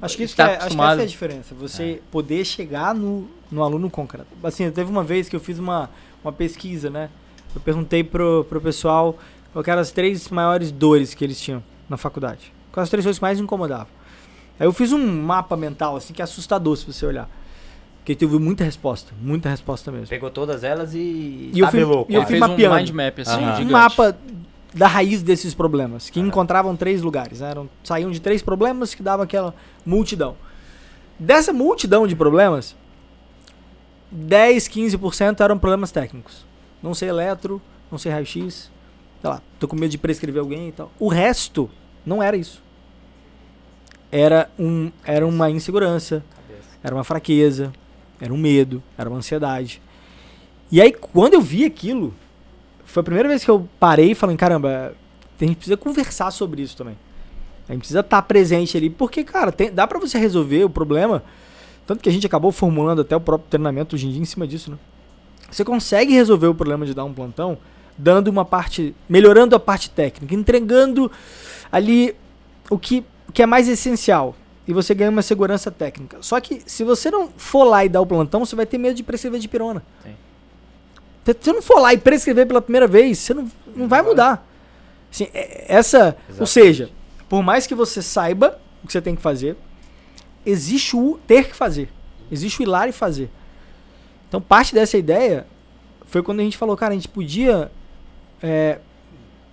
Acho que, isso que tá é, acho que essa é a diferença. Você poder chegar no, no aluno concreto. Assim, teve uma vez que eu fiz uma, uma pesquisa, né? Eu perguntei pro, pro pessoal quais eram as três maiores dores que eles tinham na faculdade. Quais as três coisas que mais incomodavam. Aí eu fiz um mapa mental, assim, que é assustador se você olhar. Porque teve muita resposta, muita resposta mesmo. Pegou todas elas e, E eu fui- tabelou. e eu Ele fui fez mapeando. um mind map, assim, Aham. um mapa da raiz desses problemas, que Aham. encontravam três lugares. né? Eram, saíam de três problemas que davam aquela multidão. Dessa multidão de problemas, 10, 15% eram problemas técnicos. Não sei eletro, não sei raio-x, sei lá, tô com medo de prescrever alguém e tal. O resto não era isso. Era, um, era uma insegurança, era uma fraqueza, era um medo, era uma ansiedade. E aí, quando eu vi aquilo, foi a primeira vez que eu parei e falei, caramba, a gente precisa conversar sobre isso também. A gente precisa estar presente ali, porque, cara, tem- dá pra você resolver o problema. Tanto que a gente acabou formulando até o próprio treinamento hoje em dia em cima disso, né? Você consegue resolver o problema de dar um plantão dando uma parte, melhorando a parte técnica, entregando ali o que, o que é mais essencial. E você ganha uma segurança técnica. Só que se você não for lá e dar o plantão, você vai ter medo de prescrever de pirona. Sim. Se você não for lá e prescrever pela primeira vez, você não, não vai mudar. Assim, é- essa, ou seja, por mais que você saiba o que você tem que fazer, existe o ter que fazer. Existe o ir lá e fazer. Então, parte dessa ideia foi quando a gente falou, cara, a gente podia, é,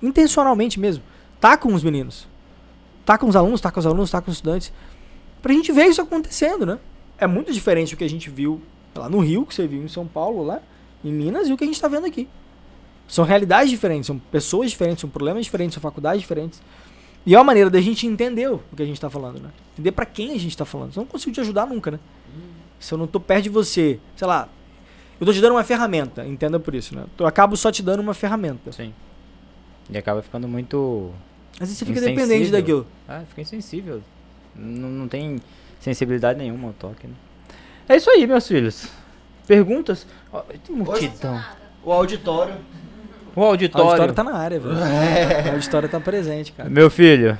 intencionalmente mesmo, tá com os meninos. Tá com os alunos, tá com os alunos, tá com os estudantes. Pra gente ver isso acontecendo, né? É muito diferente do que a gente viu lá no Rio, que você viu em São Paulo, lá em Minas, e o que a gente tá vendo aqui. São realidades diferentes, são pessoas diferentes, são problemas diferentes, são faculdades diferentes. E é uma maneira da gente entender o que a gente tá falando, né? Entender pra quem a gente tá falando. Eu não consigo te ajudar nunca, né? Se eu não tô perto de você, sei lá, eu tô te dando uma ferramenta, entenda por isso, né? Eu acabo só te dando uma ferramenta. Sim. E acaba ficando muito. Às vezes você fica Insensível. dependente daquilo. Ah, fica insensível. Não, não tem sensibilidade nenhuma ao toque, né? É isso aí, meus filhos. Perguntas? Ó, tem multidão. O auditório. O O auditório. auditório tá na área, velho. O auditório tá presente, cara. Meu filho.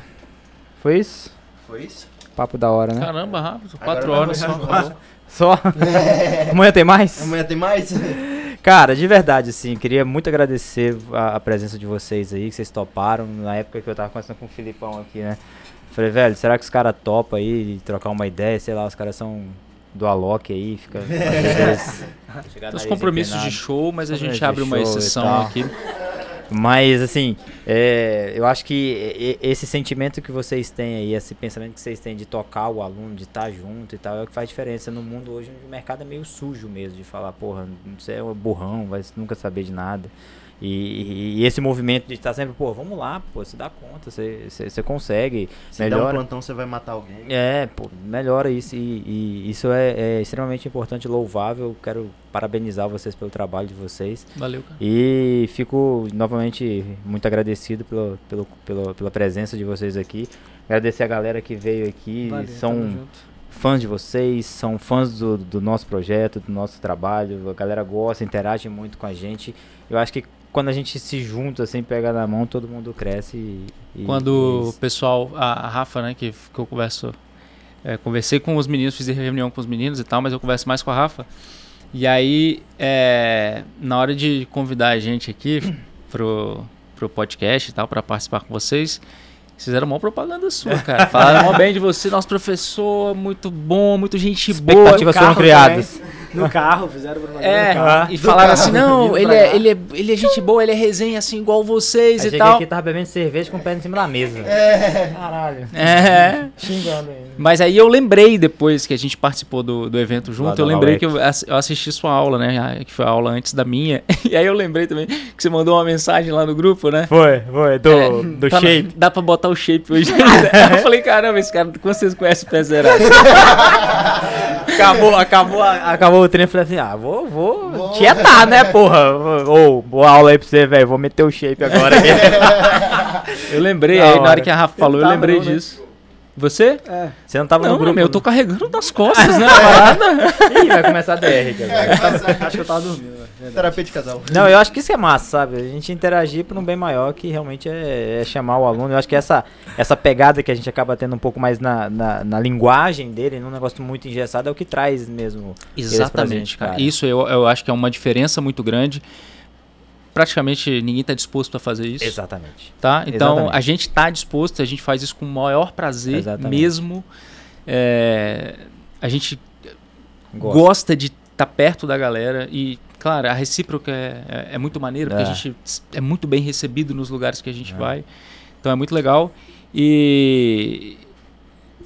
Foi isso? Foi isso? Papo da hora, né? Caramba, rápido. Quatro horas só. Só? Amanhã tem mais? Amanhã tem mais? Cara, de verdade, assim, queria muito agradecer a, a presença de vocês aí, que vocês toparam na época que eu tava conversando com o Filipão aqui, né? Falei, velho, será que os caras topam aí trocar uma ideia? Sei lá, os caras são do Alok aí, fica. os compromissos de show, mas a gente abre uma exceção aqui. Mas, assim, é, eu acho que esse sentimento que vocês têm aí, esse pensamento que vocês têm de tocar o aluno, de estar junto e tal, é o que faz diferença no mundo hoje, onde o mercado é meio sujo mesmo, de falar, porra, você é um burrão, vai nunca saber de nada. E, e- esse movimento de estar sempre, pô, vamos lá, pô, você dá conta, você, você, você consegue, Se der um melhora. plantão, você vai matar alguém. É, pô, melhora isso e, e isso é, é extremamente importante, louvável. Quero parabenizar vocês pelo trabalho de vocês. Valeu, cara. E fico novamente muito agradecido pelo, pelo, pelo- pela presença de vocês aqui. Agradecer a galera que veio aqui. Valeu, são fãs de vocês, são fãs do, do nosso projeto, do nosso trabalho. A galera gosta, interage muito com a gente. Eu acho que quando a gente se junta, assim, pega na mão, todo mundo cresce. E, e é Quando o pessoal, a, a Rafa, né, que, que eu converso, é, conversei com os meninos, fiz reunião com os meninos e tal, mas eu converso mais com a Rafa. E aí, é, na hora de convidar a gente aqui pro, pro podcast e tal, para participar com vocês, fizeram uma propaganda sua, cara. Falaram mó bem de você, nosso professor, muito bom, muito gente boa. Expectativas foram criadas. No carro, fizeram propaganda É, no carro. e falaram assim, não, ele é, ele, é, ele é gente boa, ele é resenha assim igual vocês Aí e tal. aqui tava bebendo cerveja com o pé em cima da mesa. É. Caralho. É. Xingando ainda. Mas aí eu lembrei depois que a gente participou do, do evento junto, eu lembrei que eu, ass- eu assisti sua aula, né? a- Que foi a aula antes da minha. E aí eu lembrei também que você mandou uma mensagem lá no grupo, né? Foi, foi, do, É, do tá na- shape. dá pra botar o shape hoje. eu falei, caramba, esse cara, com vocês conhecem o pé zerado. Acabou, acabou, acabou o treino. Eu falei assim: ah, vou, vou, tietar, né, porra? Ô, boa aula aí pra você, velho. Vou meter o shape agora. Eu lembrei, Da aí na hora. hora que a Rafa falou, eu tava lembrei não, né? Você? É. Você não tava Não, no grupo. meu, eu né? tô carregando nas costas, né? parada. Ih, vai começar a DR aqui agora. Acho que eu tava dormindo, velho. Terapia de casal. Não, eu acho que isso é massa, sabe? A gente interagir por um bem maior que realmente é, é chamar o aluno. Eu acho que essa, essa pegada que a gente acaba tendo um pouco mais na, na, na linguagem dele, num negócio muito engessado, é o que traz mesmo. Exatamente, gente, cara. Isso eu, eu acho que é uma diferença muito grande. Praticamente ninguém tá disposto a fazer isso. Exatamente. Tá? Então Exatamente. a gente tá disposto, a gente faz isso com o maior prazer Exatamente. mesmo. É, a gente Gosto. gosta de estar perto da galera e, claro, a recíproca é, é, é muito maneiro, porque É. a gente é muito bem recebido nos lugares que a gente vai. Então é muito legal. E.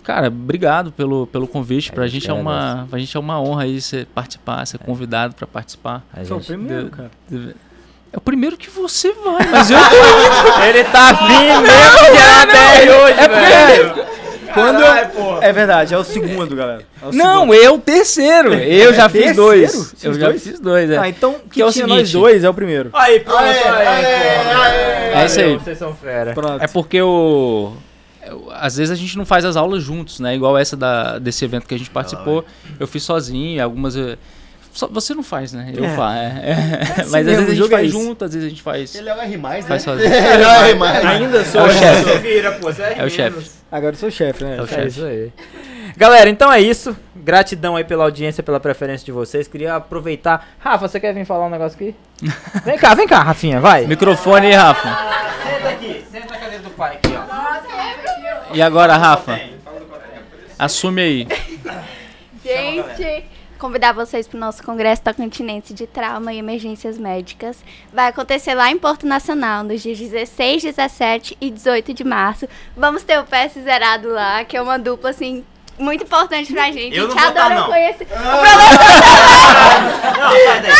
Cara, obrigado pelo, pelo convite. A Pra gente gente, é uma, pra gente é uma honra aí você participar, ser convidado pra participar. A Foi o primeiro, de- cara. É o primeiro que você vai, mas eu tô indo. Ele tá vindo mesmo de ABR hoje, É velho. Quando eu... É verdade, é o segundo, galera. É o Não, segundo. eu o terceiro. Eu já fiz Terceiro? dois. Fiz Eu já dois? fiz dois, é. Ah, então que, Que é o tinha nós seguinte. dois é o primeiro. Aí, pronto, Aê, aê, aê. É isso aí. Vocês são fera. Pronto. É porque o. Às vezes a gente não faz as aulas juntos, né? Igual essa da, desse evento que a gente participou. Eu fiz sozinho, algumas. Só- você não faz, né? Eu É. faço. é. assim Mas às vezes a gente é faz isso. junto, às vezes a gente faz. Ele é o R+, né? Faz sozinho. Ele é o R+. Ainda sou É o chefe. Você vira, pô. Você é, É o chefe. Agora eu sou o chefe, né? É o É chefe. isso aí. Galera, então é isso. Gratidão aí pela audiência, pela preferência de vocês. Queria aproveitar. Rafa, você quer vir falar um negócio aqui? vem cá, vem cá, Rafinha, vai. Microfone aí, Rafa. Senta aqui, senta na cadeira do pai aqui, ó. E agora, Rafa? Assume aí. Gente, convidar vocês para o nosso Congresso Tocantinense de Trauma e Emergências Médicas. Vai acontecer lá em Porto Nacional, nos dias 16, 17 e 18 de março. Vamos ter o PS Zerado lá, que é uma dupla, assim, muito importante pra gente. Eu a não gente tá, adora não. conhecer. Não, sai daí.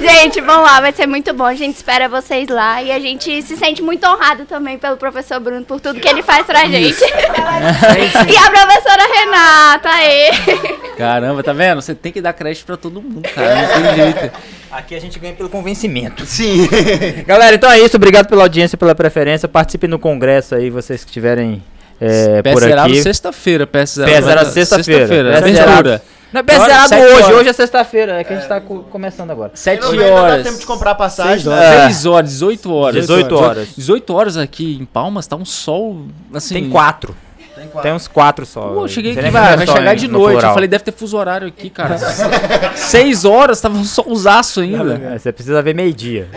Gente, vamos lá, vai ser muito bom. A gente espera vocês lá e a gente se sente muito honrado também pelo professor Bruno por tudo que ele faz pra gente. e a professora Renata, aí. Caramba, tá vendo? Você tem que dar crédito pra todo mundo, cara. Não tem jeito. Aqui a gente ganha pelo convencimento. Sim. Galera, então é isso. Obrigado pela audiência, pela preferência. Participem no congresso aí, vocês que estiverem é, por aqui. sexta-feira, PS zerado. PS zerado sexta-feira. Abertura. zerado. Não é zerado hoje, horas. hoje é sexta-feira, é que a gente tá co- começando agora. Sete Não vai dar horas. tempo de comprar passagem. Seis né? É. 6 horas, 18 horas. 18 horas. 18 horas aqui em Palmas, tá um sol, assim... Tem quatro. Tem quatro. Tem uns quatro só. Pô, eu cheguei aqui, vai, vai é chegar de no noite. Eu plural? falei, deve ter fuso horário aqui, cara. 6 horas, tava um solzaço ainda. É, você precisa ver meio-dia.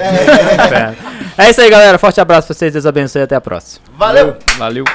É. é isso aí, galera. Forte abraço pra vocês. Deus abençoe e até a próxima. Valeu! Valeu.